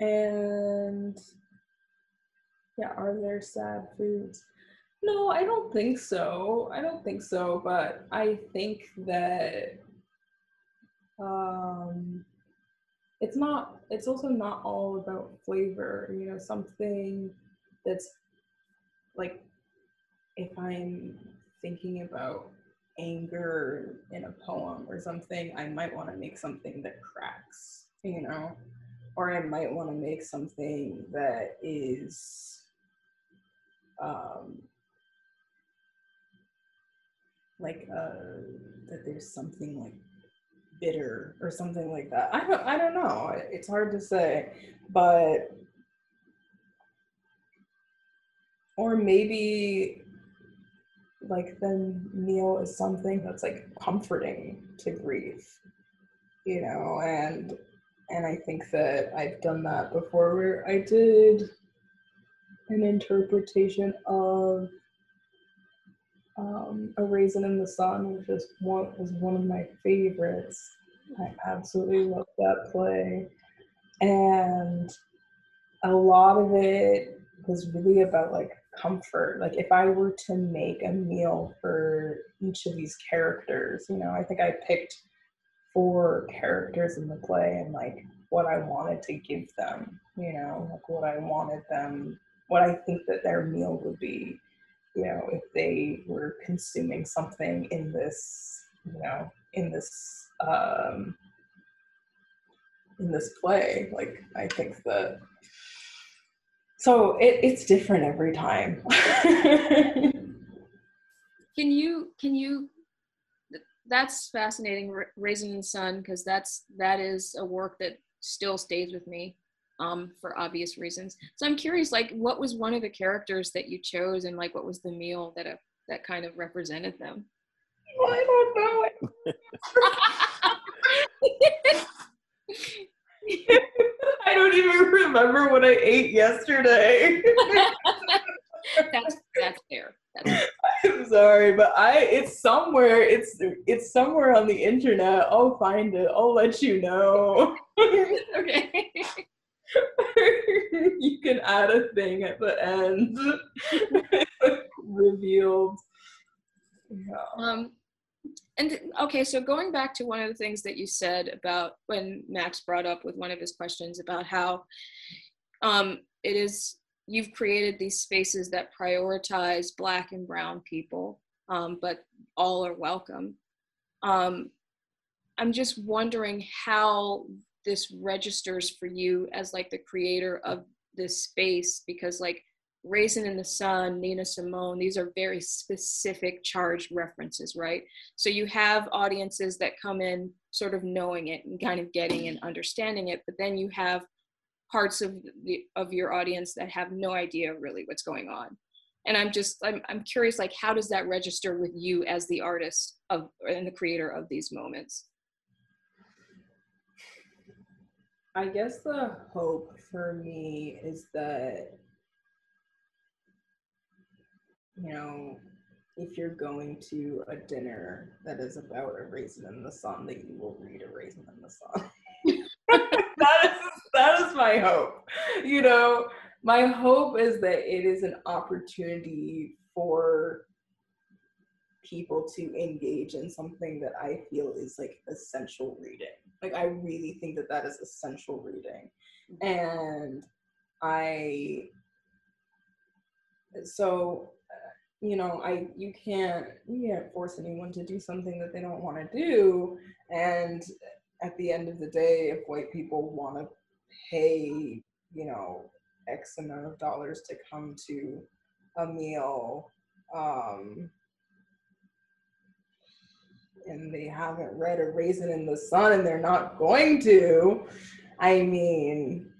and yeah, are there sad foods? No, I don't think so. I don't think so, but I think that um it's not it's also not all about flavor, you know, something that's like if I'm thinking about anger in a poem or something, I might want to make something that cracks, you know, or I might want to make something that is um, like uh, that there's something like bitter or something like that. I don't I don't know. It's hard to say, but or maybe like the meal is something that's like comforting to grief, you know, and and I think that I've done that before where I did an interpretation of um, A Raisin in the Sun, which is one was one of my favorites. I absolutely love that play. And a lot of it was really about like comfort. Like if I were to make a meal for each of these characters, you know, I think I picked four characters in the play and like what I wanted to give them, you know, like what I wanted them, what I think that their meal would be, you know, if they were consuming something in this, you know, in this um in this play. Like I think that so it, it's different every time. (laughs) Can you can you that's fascinating Raising raisin and sun because that's that is a work that still stays with me um for obvious reasons so i'm curious like what was one of the characters that you chose and like what was the meal that uh, that kind of represented them I don't know. (laughs) I don't even remember what I ate yesterday. (laughs) that's that's fair that's fair. I'm sorry, but I it's somewhere. It's it's somewhere on the internet. I'll find it. I'll let you know. (laughs) okay (laughs) you can add a thing at the end. (laughs) Revealed. Yeah. Um, and okay, so going back to one of the things that you said about when Max brought up with one of his questions about how um, it is you've created these spaces that prioritize Black and Brown people, um, but all are welcome. Um, I'm just wondering how this registers for you as like the creator of this space because like Raisin in the Sun, Nina Simone, these are very specific charged references, right? So you have audiences that come in sort of knowing it and kind of getting and understanding it, but then you have parts of the of your audience that have no idea really what's going on. And I'm just I'm I'm curious like how does that register with you as the artist of and the creator of these moments? I guess the hope for me is that, you know, if you're going to a dinner that is about a raisin in the sun, that you will read a raisin in the sun. (laughs) that is that is my hope. You know, my hope is that it is an opportunity for people to engage in something that I feel is like essential reading. Like I really think that that is essential reading, and I. So, uh, you know, I you can't you can't force anyone to do something that they don't want to do, and at the end of the day, if white people want to pay, you know, X amount of dollars to come to a meal, um, and they haven't read a raisin in the sun and they're not going to, I mean,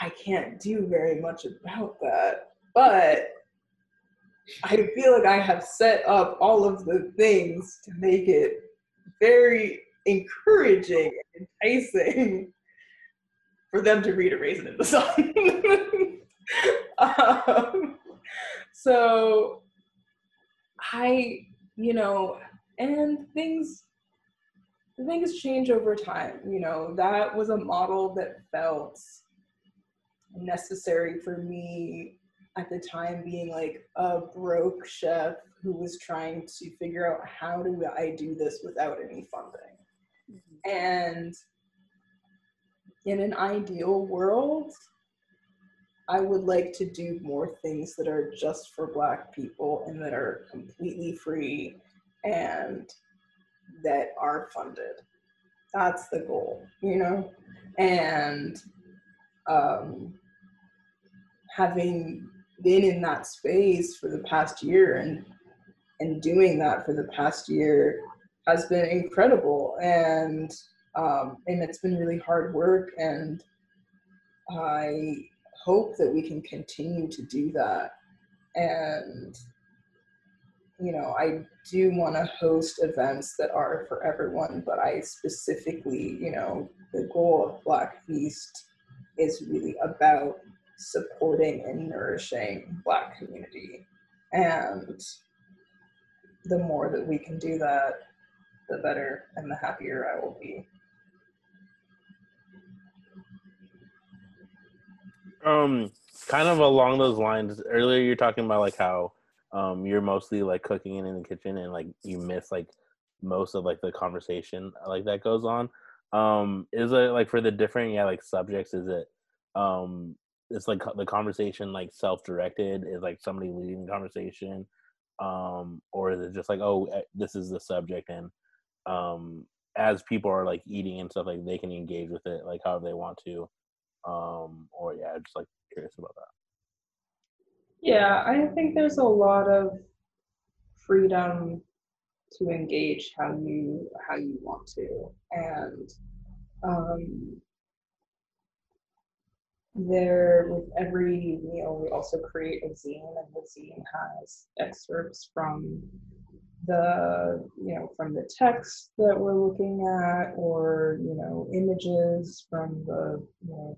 I can't do very much about that. But I feel like I have set up all of the things to make it very encouraging and enticing (laughs) for them to read a raisin in the sun. (laughs) um, so I, you know, and things things change over time you know that was a model that felt necessary for me at the time being like a broke chef who was trying to figure out how do i do this without any funding mm-hmm. and in an ideal world i would like to do more things that are just for black people and that are completely free and that are funded. That's the goal, you know? And um, having been in that space for the past year and and doing that for the past year has been incredible and um, and it's been really hard work and I hope that we can continue to do that and you know, I do want to host events that are for everyone, but I specifically, you know, the goal of Black Feast is really about supporting and nourishing Black community. And the more that we can do that, the better and the happier I will be. Um, kind of along those lines. Earlier, you're talking about like how um you're mostly like cooking in the kitchen and like you miss like most of like the conversation like that goes on. Um is it like for the different yeah like subjects is it um it's like the conversation like self-directed? Is like somebody leading the conversation? Um or is it just like oh eh, this is the subject and um as people are like eating and stuff like they can engage with it like however they want to um or yeah just like curious about that yeah, I think there's a lot of freedom to engage how you how you want to, and um, there with every meal we also create a zine, and the zine has excerpts from the you know from the text that we're looking at, or you know images from the you know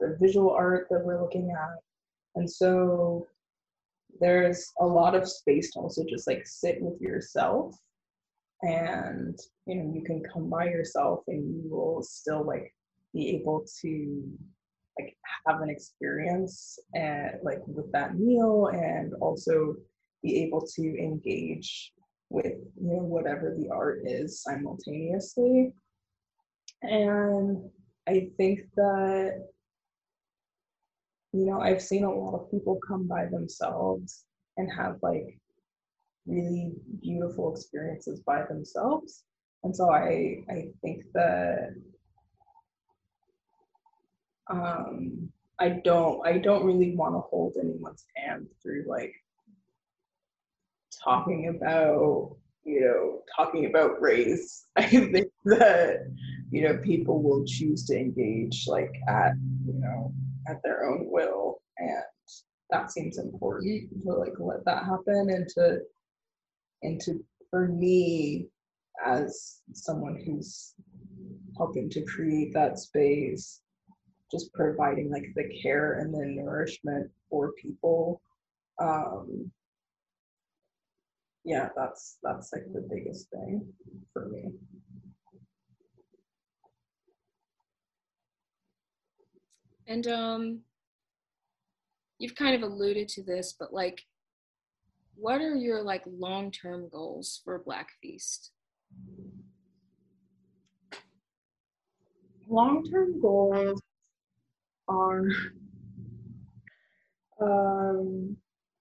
the visual art that we're looking at and so there's a lot of space to also just like sit with yourself. And you know you can come by yourself and you will still like be able to like have an experience and like with that meal and also be able to engage with you know whatever the art is simultaneously. And i think that you know, I've seen a lot of people come by themselves and have like really beautiful experiences by themselves. And so I I think that um, I don't I don't really want to hold anyone's hand through like talking about you know talking about race. (laughs) I think that you know people will choose to engage like at you know at their own will and that seems important to like let that happen and to and to for me as someone who's helping to create that space just providing like the care and the nourishment for people um yeah that's that's like the biggest thing for me And um, you've kind of alluded to this, but like, what are your like long-term goals for Black Feast? long-term goals are um,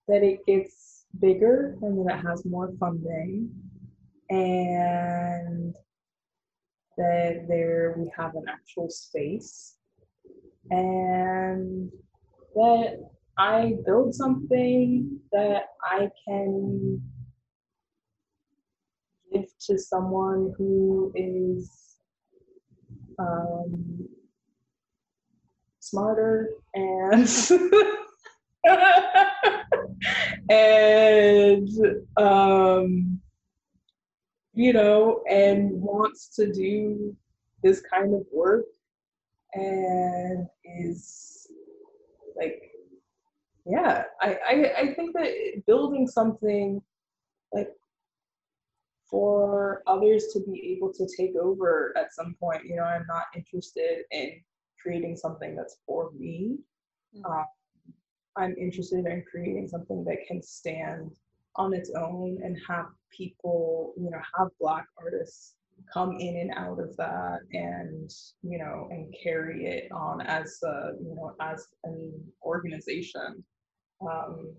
that it gets bigger and that it has more funding and that there we have an actual space and that I build something that I can give to someone who is um, smarter and (laughs) and um, you know and wants to do this kind of work and is like yeah I, I i think that building something like for others to be able to take over at some point you know i'm not interested in creating something that's for me Mhm. um, i'm interested in creating something that can stand on its own and have people you know have black artists come in and out of that and you know and carry it on as a you know as an organization. Um,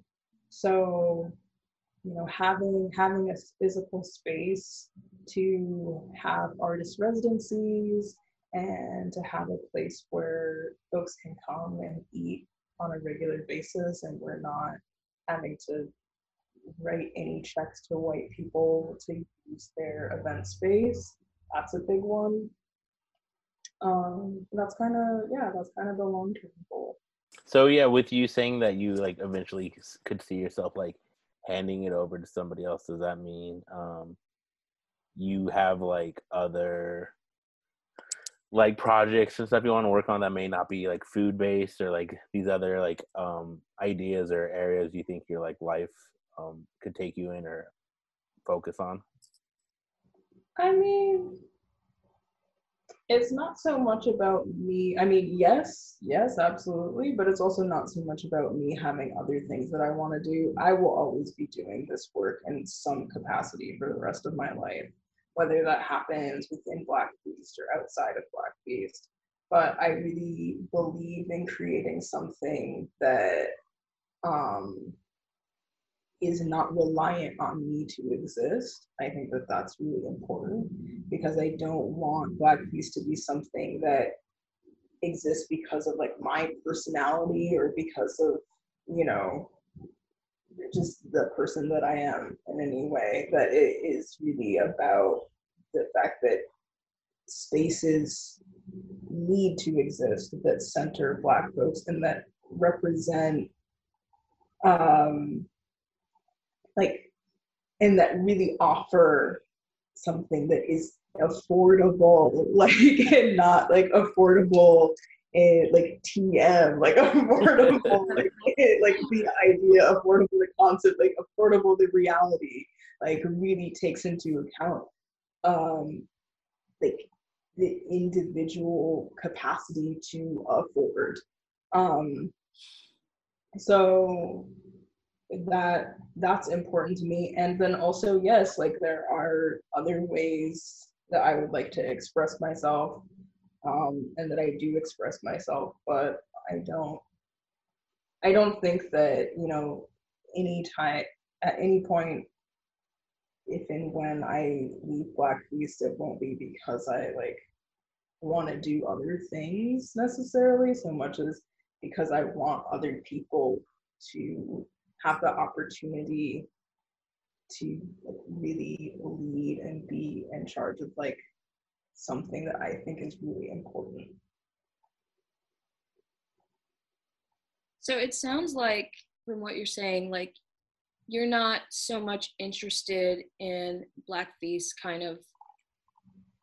so you know having having a physical space to have artist residencies and to have a place where folks can come and eat on a regular basis and we're not having to write any checks to white people to use their event space. That's a big one. Um that's kind of yeah that's kind of the long-term goal. So yeah, with you saying that you like eventually could see yourself like handing it over to somebody else, does that mean um you have like other like projects and stuff you want to work on that may not be like food based or like these other like um ideas or areas you think your like life um could take you in or focus on? I mean, it's not so much about me. I mean, yes, yes, absolutely, but it's also not so much about me having other things that I want to do. I will always be doing this work in some capacity for the rest of my life, whether that happens within Black Feast or outside of Black Feast. But I really believe in creating something that um, is not reliant on me to exist. I think that that's really important because I don't want Black Feast to be something that exists because of like my personality or because of, you know, just the person that I am in any way. That it is really about the fact that spaces need to exist that center Black folks and that represent um, like and that really offer something that is affordable like (laughs) and not like affordable and like tm like (laughs) affordable like, (laughs) like the idea affordable the concept like affordable the reality like really takes into account um like the individual capacity to afford. Um so that that's important to me. And then also yes like there are other ways that i would like to express myself um and that i do express myself but i don't i don't think that you know any time at any point if and when I leave Black Feast, it won't be because I like want to do other things necessarily so much as because I want other people to have the opportunity to really lead and be in charge of like something that I think is really important. So it sounds like, from what you're saying, like you're not so much interested in Black Feast kind of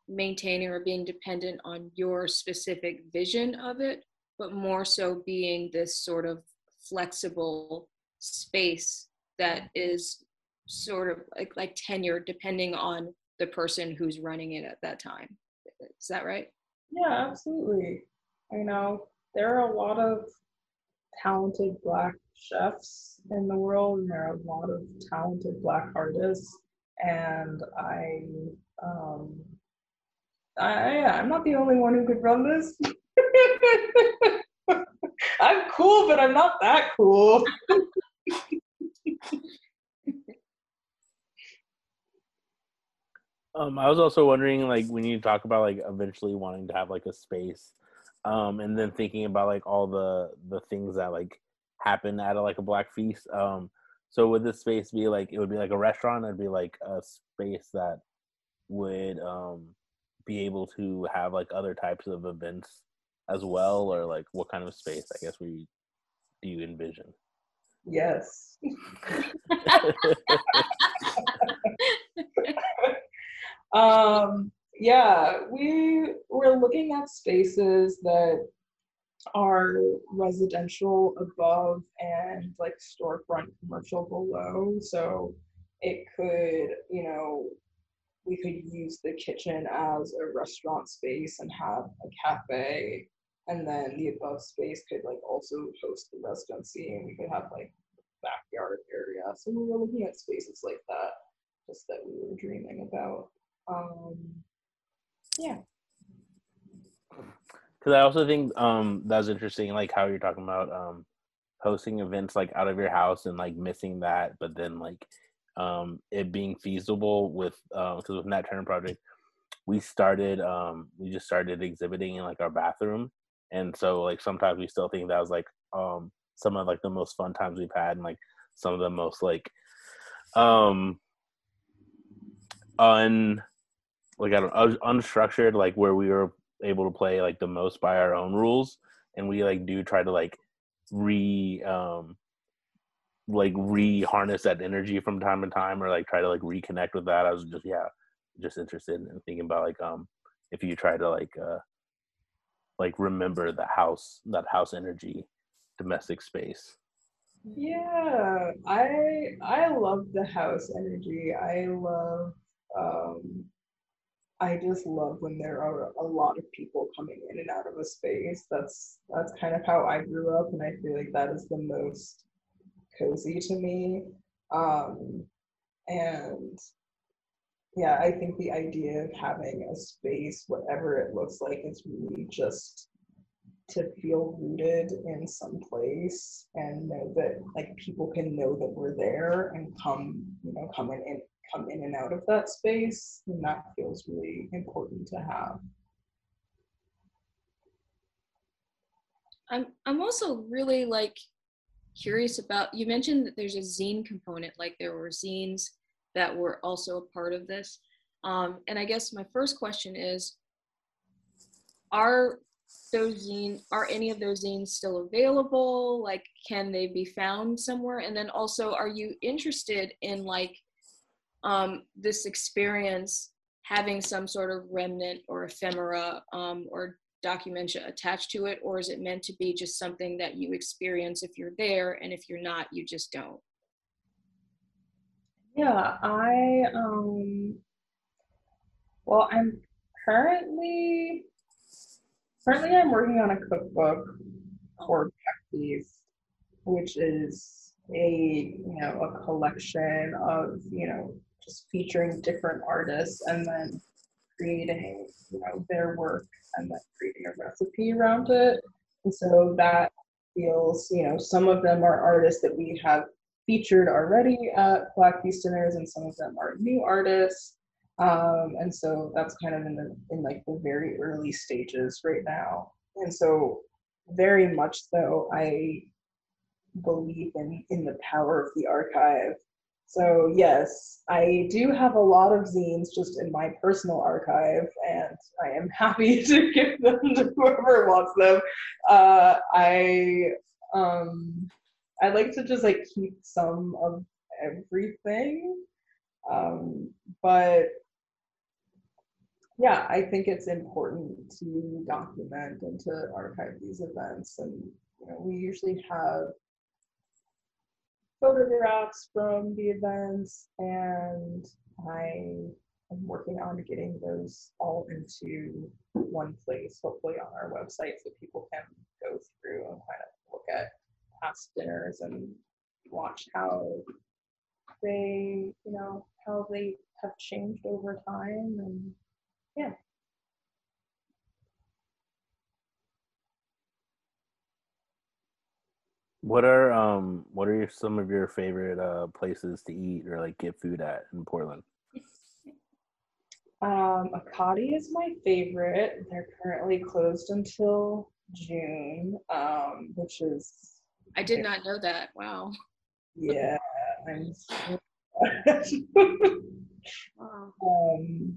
maintaining or being dependent on your specific vision of it, but more so being this sort of flexible space that is sort of like, like tenure depending on the person who's running it at that time. Is that right? Yeah, absolutely. I know there are a lot of talented black chefs in the world and there are a lot of talented black artists and I um I I'm not the only one who could run this. (laughs) I'm cool, but I'm not that cool. (laughs) Um, I was also wondering, like, when you talk about like eventually wanting to have like a space, um, and then thinking about like all the the things that like happen at a, like a black feast. Um, so would this space be like it would be like a restaurant? It'd be like a space that would um be able to have like other types of events as well, or like what kind of space? I guess we do you envision? Yes. (laughs) (laughs) um, yeah, we we're looking at spaces that are residential above and like storefront commercial below. So it could, you know, we could use the kitchen as a restaurant space and have a cafe. And then the above space could like also host the residency and we could have like backyard area. So we were looking at spaces like that, just that we were dreaming about. Um, yeah. Because I also think um that's interesting, like how you're talking about um hosting events like out of your house and like missing that, but then like um it being feasible with because uh, with Nat Turner Project, we started um we just started exhibiting in like our bathroom, and so like sometimes we still think that was like um some of like the most fun times we've had and like some of the most like um un like I don't unstructured like where we were able to play like the most by our own rules. And we like do try to like re um like re harness that energy from time to time or like try to like reconnect with that. I was just yeah just interested in thinking about like um if you try to like uh like remember the house that house energy domestic space. Yeah i i love the house energy. I love um I just love when there are a lot of people coming in and out of a space. That's that's kind of how I grew up, and I feel like that is the most cozy to me. Um, and yeah, I think the idea of having a space, whatever it looks like, is really just to feel rooted in some place and know that like people can know that we're there and come, you know, come in come in and out of that space, and that feels really important to have. I'm I'm also really like curious about you mentioned that there's a zine component, like there were zines that were also a part of this. Um, and I guess my first question is are those zines are any of those zines still available like can they be found somewhere and then also are you interested in like um, this experience having some sort of remnant or ephemera um, or documentation attached to it, or is it meant to be just something that you experience if you're there, and if you're not, you just don't? Yeah, I um, well, I'm currently currently I'm working on a cookbook for Feast, which is a you know a collection of you know just featuring different artists and then creating you know their work and then creating a recipe around it and so that feels you know some of them are artists that we have featured already at Black Feast dinners, and some of them are new artists. Um, and so that's kind of in the in like the very early stages right now. And so very much so, I believe in in the power of the archive. So yes, I do have a lot of zines just in my personal archive, and I am (laughs) happy to give them to whoever wants them. Uh, I um, I like to just like keep some of everything, um, but yeah, I think it's important to document and to archive these events, and you know, we usually have photographs from the events, and I am working on getting those all into one place, hopefully on our website, so people can go through and kind of look at past dinners and watch how they, you know, how they have changed over time, and yeah. What are um what are some of your favorite uh places to eat or like get food at in Portland? Um, Akadi is my favorite. They're currently closed until June, um, which is I did not know that. Wow. yeah. I'm (laughs) so Wow. (laughs) um,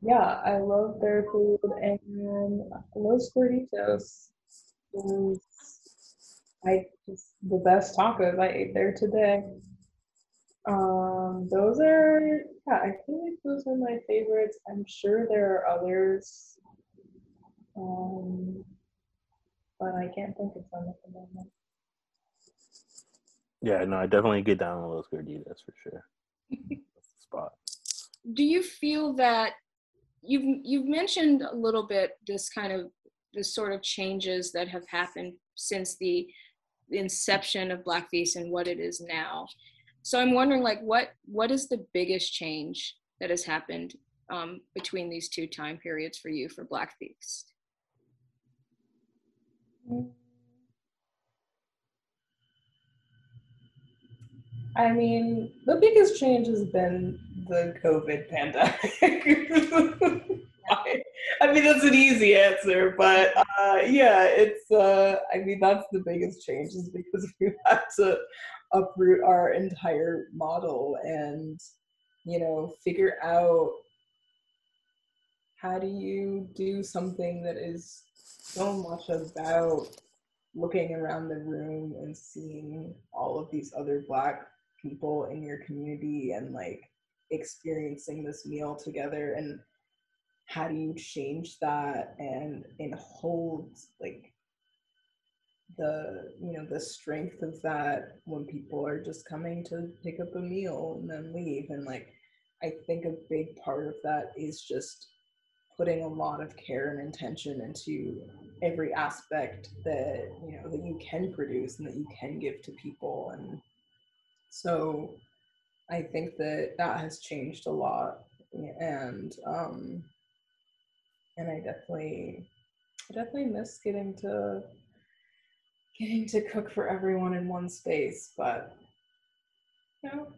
yeah, I love their food and Los Gorditos is I just the best tacos I ate there today. Um, those are yeah, I feel like those are my favorites. I'm sure there are others. Um, but I can't think of them at the moment. Yeah, no, I definitely get down on those gorditas for sure. (laughs) That's the spot. Do you feel that you've you've mentioned a little bit this kind of the sort of changes that have happened since the inception of Black Feast and what it is now. So I'm wondering, like, what what is the biggest change that has happened um, between these two time periods for you for Black Feast? I mean, the biggest change has been the COVID pandemic. (laughs) (laughs) I, mean, that's an easy answer, but uh, yeah, it's. Uh, I mean, that's the biggest change is because (laughs) we had to uproot our entire model and, you know, figure out how do you do something that is so much about looking around the room and seeing all of these other black people in your community and like experiencing this meal together and how do you change that? And and hold like the you know the strength of that when people are just coming to pick up a meal and then leave. And like i think a big part of that is just putting a lot of care and intention into every aspect that you know that you can produce and that you can give to people. And so i think that that has changed a lot. And um and i definitely i definitely miss getting to getting to cook for everyone in one space but you know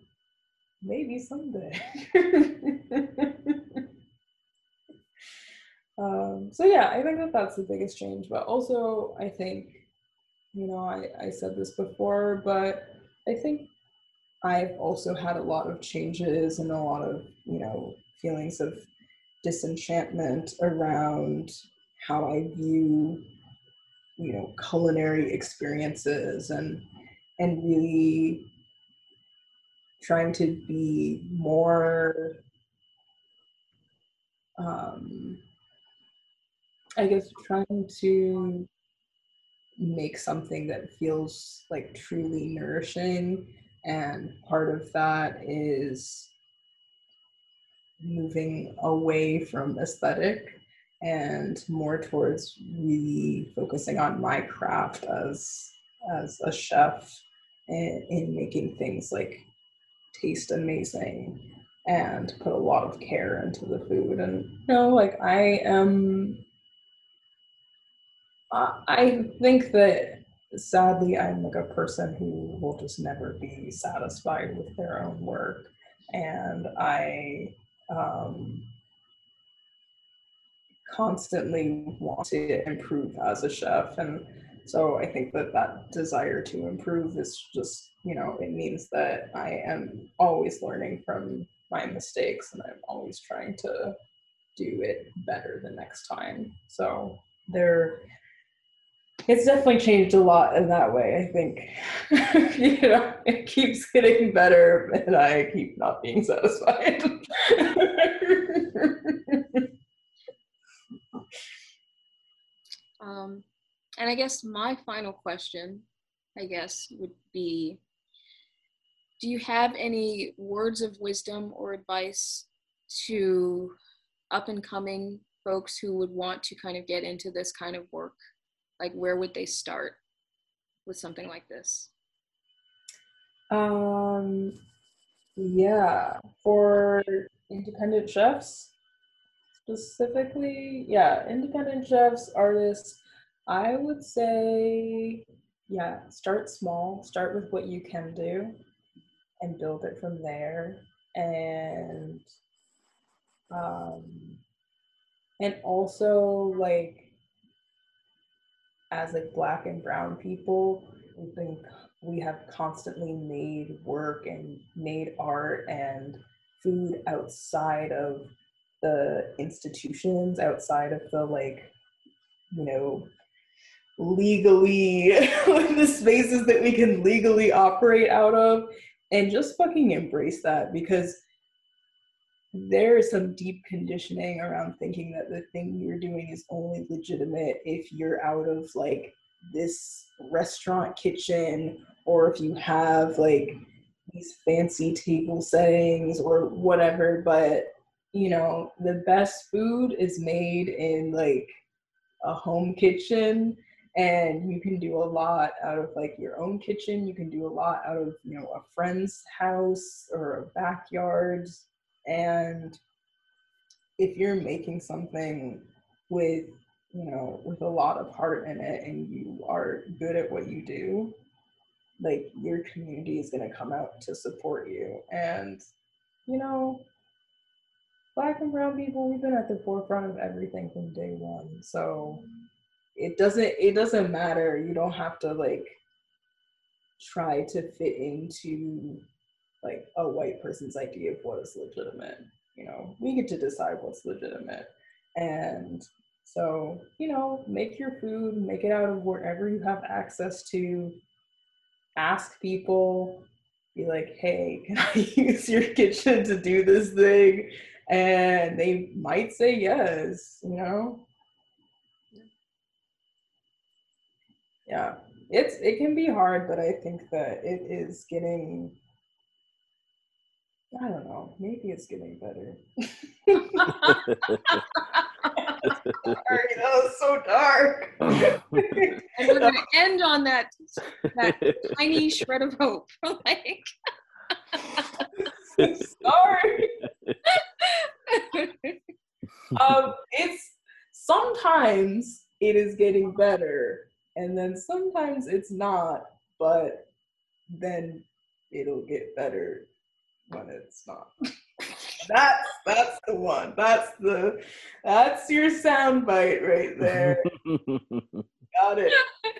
maybe someday. (laughs) Um so yeah i think that that's the biggest change but also i think you know i i said this before but i think I've also had a lot of changes and a lot of, you know, feelings of disenchantment around how I view, you know, culinary experiences and and really trying to be more um I guess trying to make something that feels like truly nourishing. And part of that is moving away from aesthetic and more towards really focusing on my craft as as a chef in, in making things like taste amazing and put a lot of care into the food. And you know like i am i I think that sadly, I'm like a person who will just never be satisfied with their own work, and I um, constantly want to improve as a chef, and so I think that that desire to improve is just you know it means that I am always learning from my mistakes, and I'm always trying to do it better the next time. So there it's definitely changed a lot in that way. I think, (laughs) you know, it keeps getting better, and I keep not being satisfied. (laughs) Um, and I guess my final question, I guess, would be Do you have any words of wisdom or advice to up and coming folks who would want to kind of get into this kind of work? Like, where would they start with something like this? um, yeah, for independent chefs specifically, yeah, independent chefs, artists, I would say, yeah, start small, start with what you can do and build it from there. And um, and also like as like black and brown people we've been we have constantly made work and made art and food outside of the institutions outside of the like you know legally (laughs) the spaces that we can legally operate out of and just fucking embrace that because there is some deep conditioning around thinking that the thing you're doing is only legitimate if you're out of like this restaurant kitchen or if you have like these fancy table settings or whatever. But you know the best food is made in like a home kitchen and you can do a lot out of like your own kitchen. You can do a lot out of you know a friend's house or a backyard and if you're making something with you know with a lot of heart in it and you are good at what you do like your community is going to come out to support you. And you know black and brown people we've been at the forefront of everything from day one. So it doesn't it doesn't matter. You don't have to like try to fit into like a white person's idea of what is legitimate. You know, we get to decide what's legitimate. And so, you know, make your food, make it out of wherever you have access to. Ask people, be like, hey, (laughs) can I use your kitchen to do this thing? And they might say yes, you know? Yeah, it's it can be hard, but I think that it is getting I don't know. Maybe it's getting better. (laughs) Sorry, (laughs) that was so dark. (laughs) and we're gonna end on that that tiny shred of hope. like Sorry. um, it's sometimes it is getting better, and then sometimes it's not, but then it'll get better when it's not. (laughs) that's that's the one. That's the that's your sound bite right there. (laughs) Got it.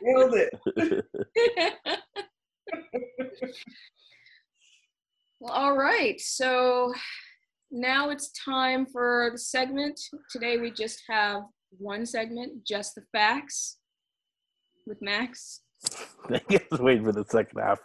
Nailed it. (laughs) well, all right. So now it's time for the segment. Today we just have one segment, just the facts with Max. I guess wait for the second half.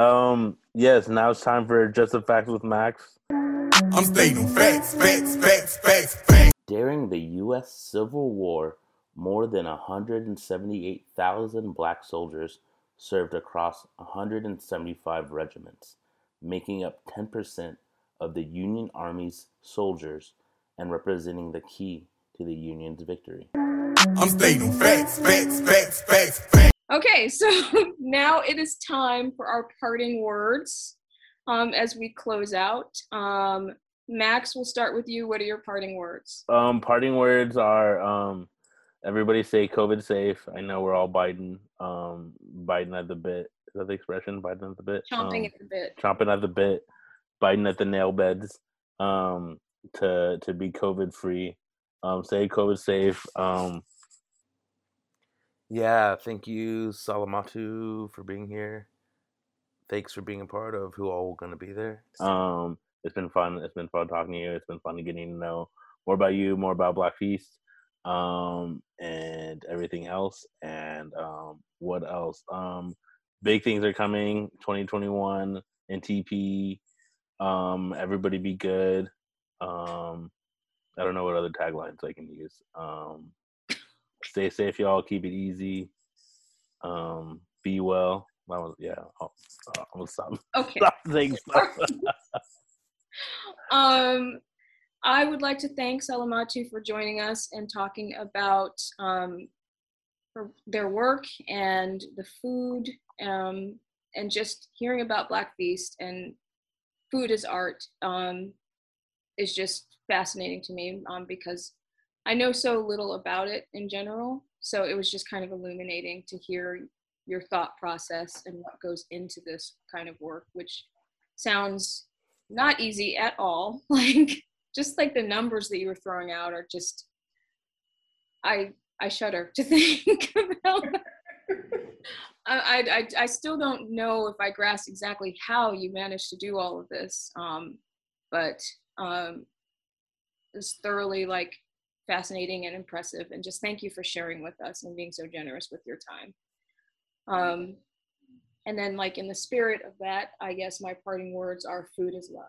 Um, yes, now it's time for Just the Facts with Max. I'm stating facts, facts, facts, facts, facts. During the U.S. Civil War, more than 178,000 black soldiers served across 175 regiments, making up 10% of the Union Army's soldiers and representing the key to the Union's victory. I'm stating facts, facts, facts, facts, facts. Okay, so (laughs) now it is time for our parting words um, as we close out. Um, Max, we'll start with you. What are your parting words? Um, parting words are um, everybody stay COVID safe. I know we're all Biden, um, Biden at the bit. Is that the expression? Biden at the bit. Chomping Um, at the bit. chomping at the bit, biting at the nail beds, um, to to be COVID free. Um, stay COVID safe. Um, yeah, thank you, Salimatu, for being here. Thanks for being a part of who all going to be there. Um, it's been fun. It's been fun talking to you. It's been fun getting to know more about you, more about Black Feast, um, and everything else. And um, what else? Um, big things are coming 2021 NTP. Um, everybody be good. Um, I don't know what other taglines I can use. Um, stay safe, y'all. Keep it easy. Um, be well. Was yeah. I'll, I'm stop. Okay. (laughs) Stop saying (laughs) stuff. Um, I would like to thank Salimatu for joining us and talking about um, her, their work and the food um, and just hearing about Black Feast and food as art um, is just fascinating to me um, because I know so little about it in general. So it was just kind of illuminating to hear your thought process and what goes into this kind of work, which sounds not easy at all. (laughs) Like just like the numbers that you were throwing out are just I I shudder to (laughs) think about. I, I, I, still don't know if I grasp exactly how you managed to do all of this, um, but um, it's thoroughly like fascinating and impressive. And just thank you for sharing with us and being so generous with your time. Um, and then, like in the spirit of that, I guess my parting words are food is love.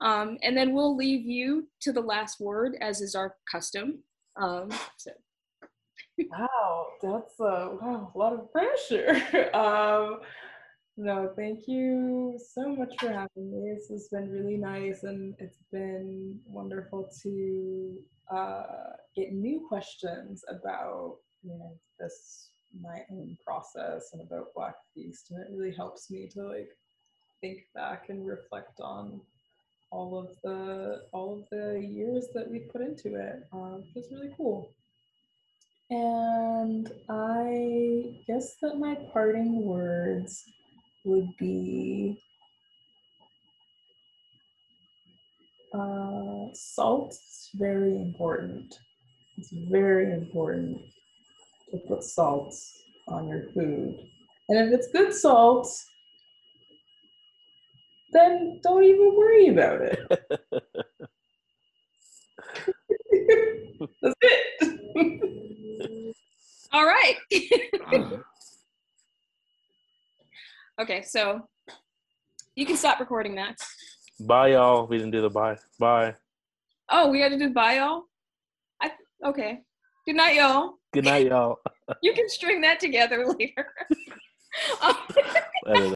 Um, and then we'll leave you to the last word, as is our custom. Um, so Wow, that's a wow, a lot of pressure. (laughs) um, no, thank you so much for having me. This has been really nice, and it's been wonderful to uh, get new questions about you know this my own process and about Black Feast, and it really helps me to like think back and reflect on all of the all of the years that we put into it, um, is really cool. And I guess that my parting words would be uh, salt is very important. It's very important to put salt on your food. And if it's good salt, then don't even worry about it. (laughs) (laughs) That's it. (laughs) All right. okay, so you can stop recording, Max. bye, y'all. We didn't do the bye. Bye. Oh, we had to do bye, y'all. I okay. Good night, y'all. Good night, y'all. (laughs) You can string that together (laughs) later. (laughs) Um,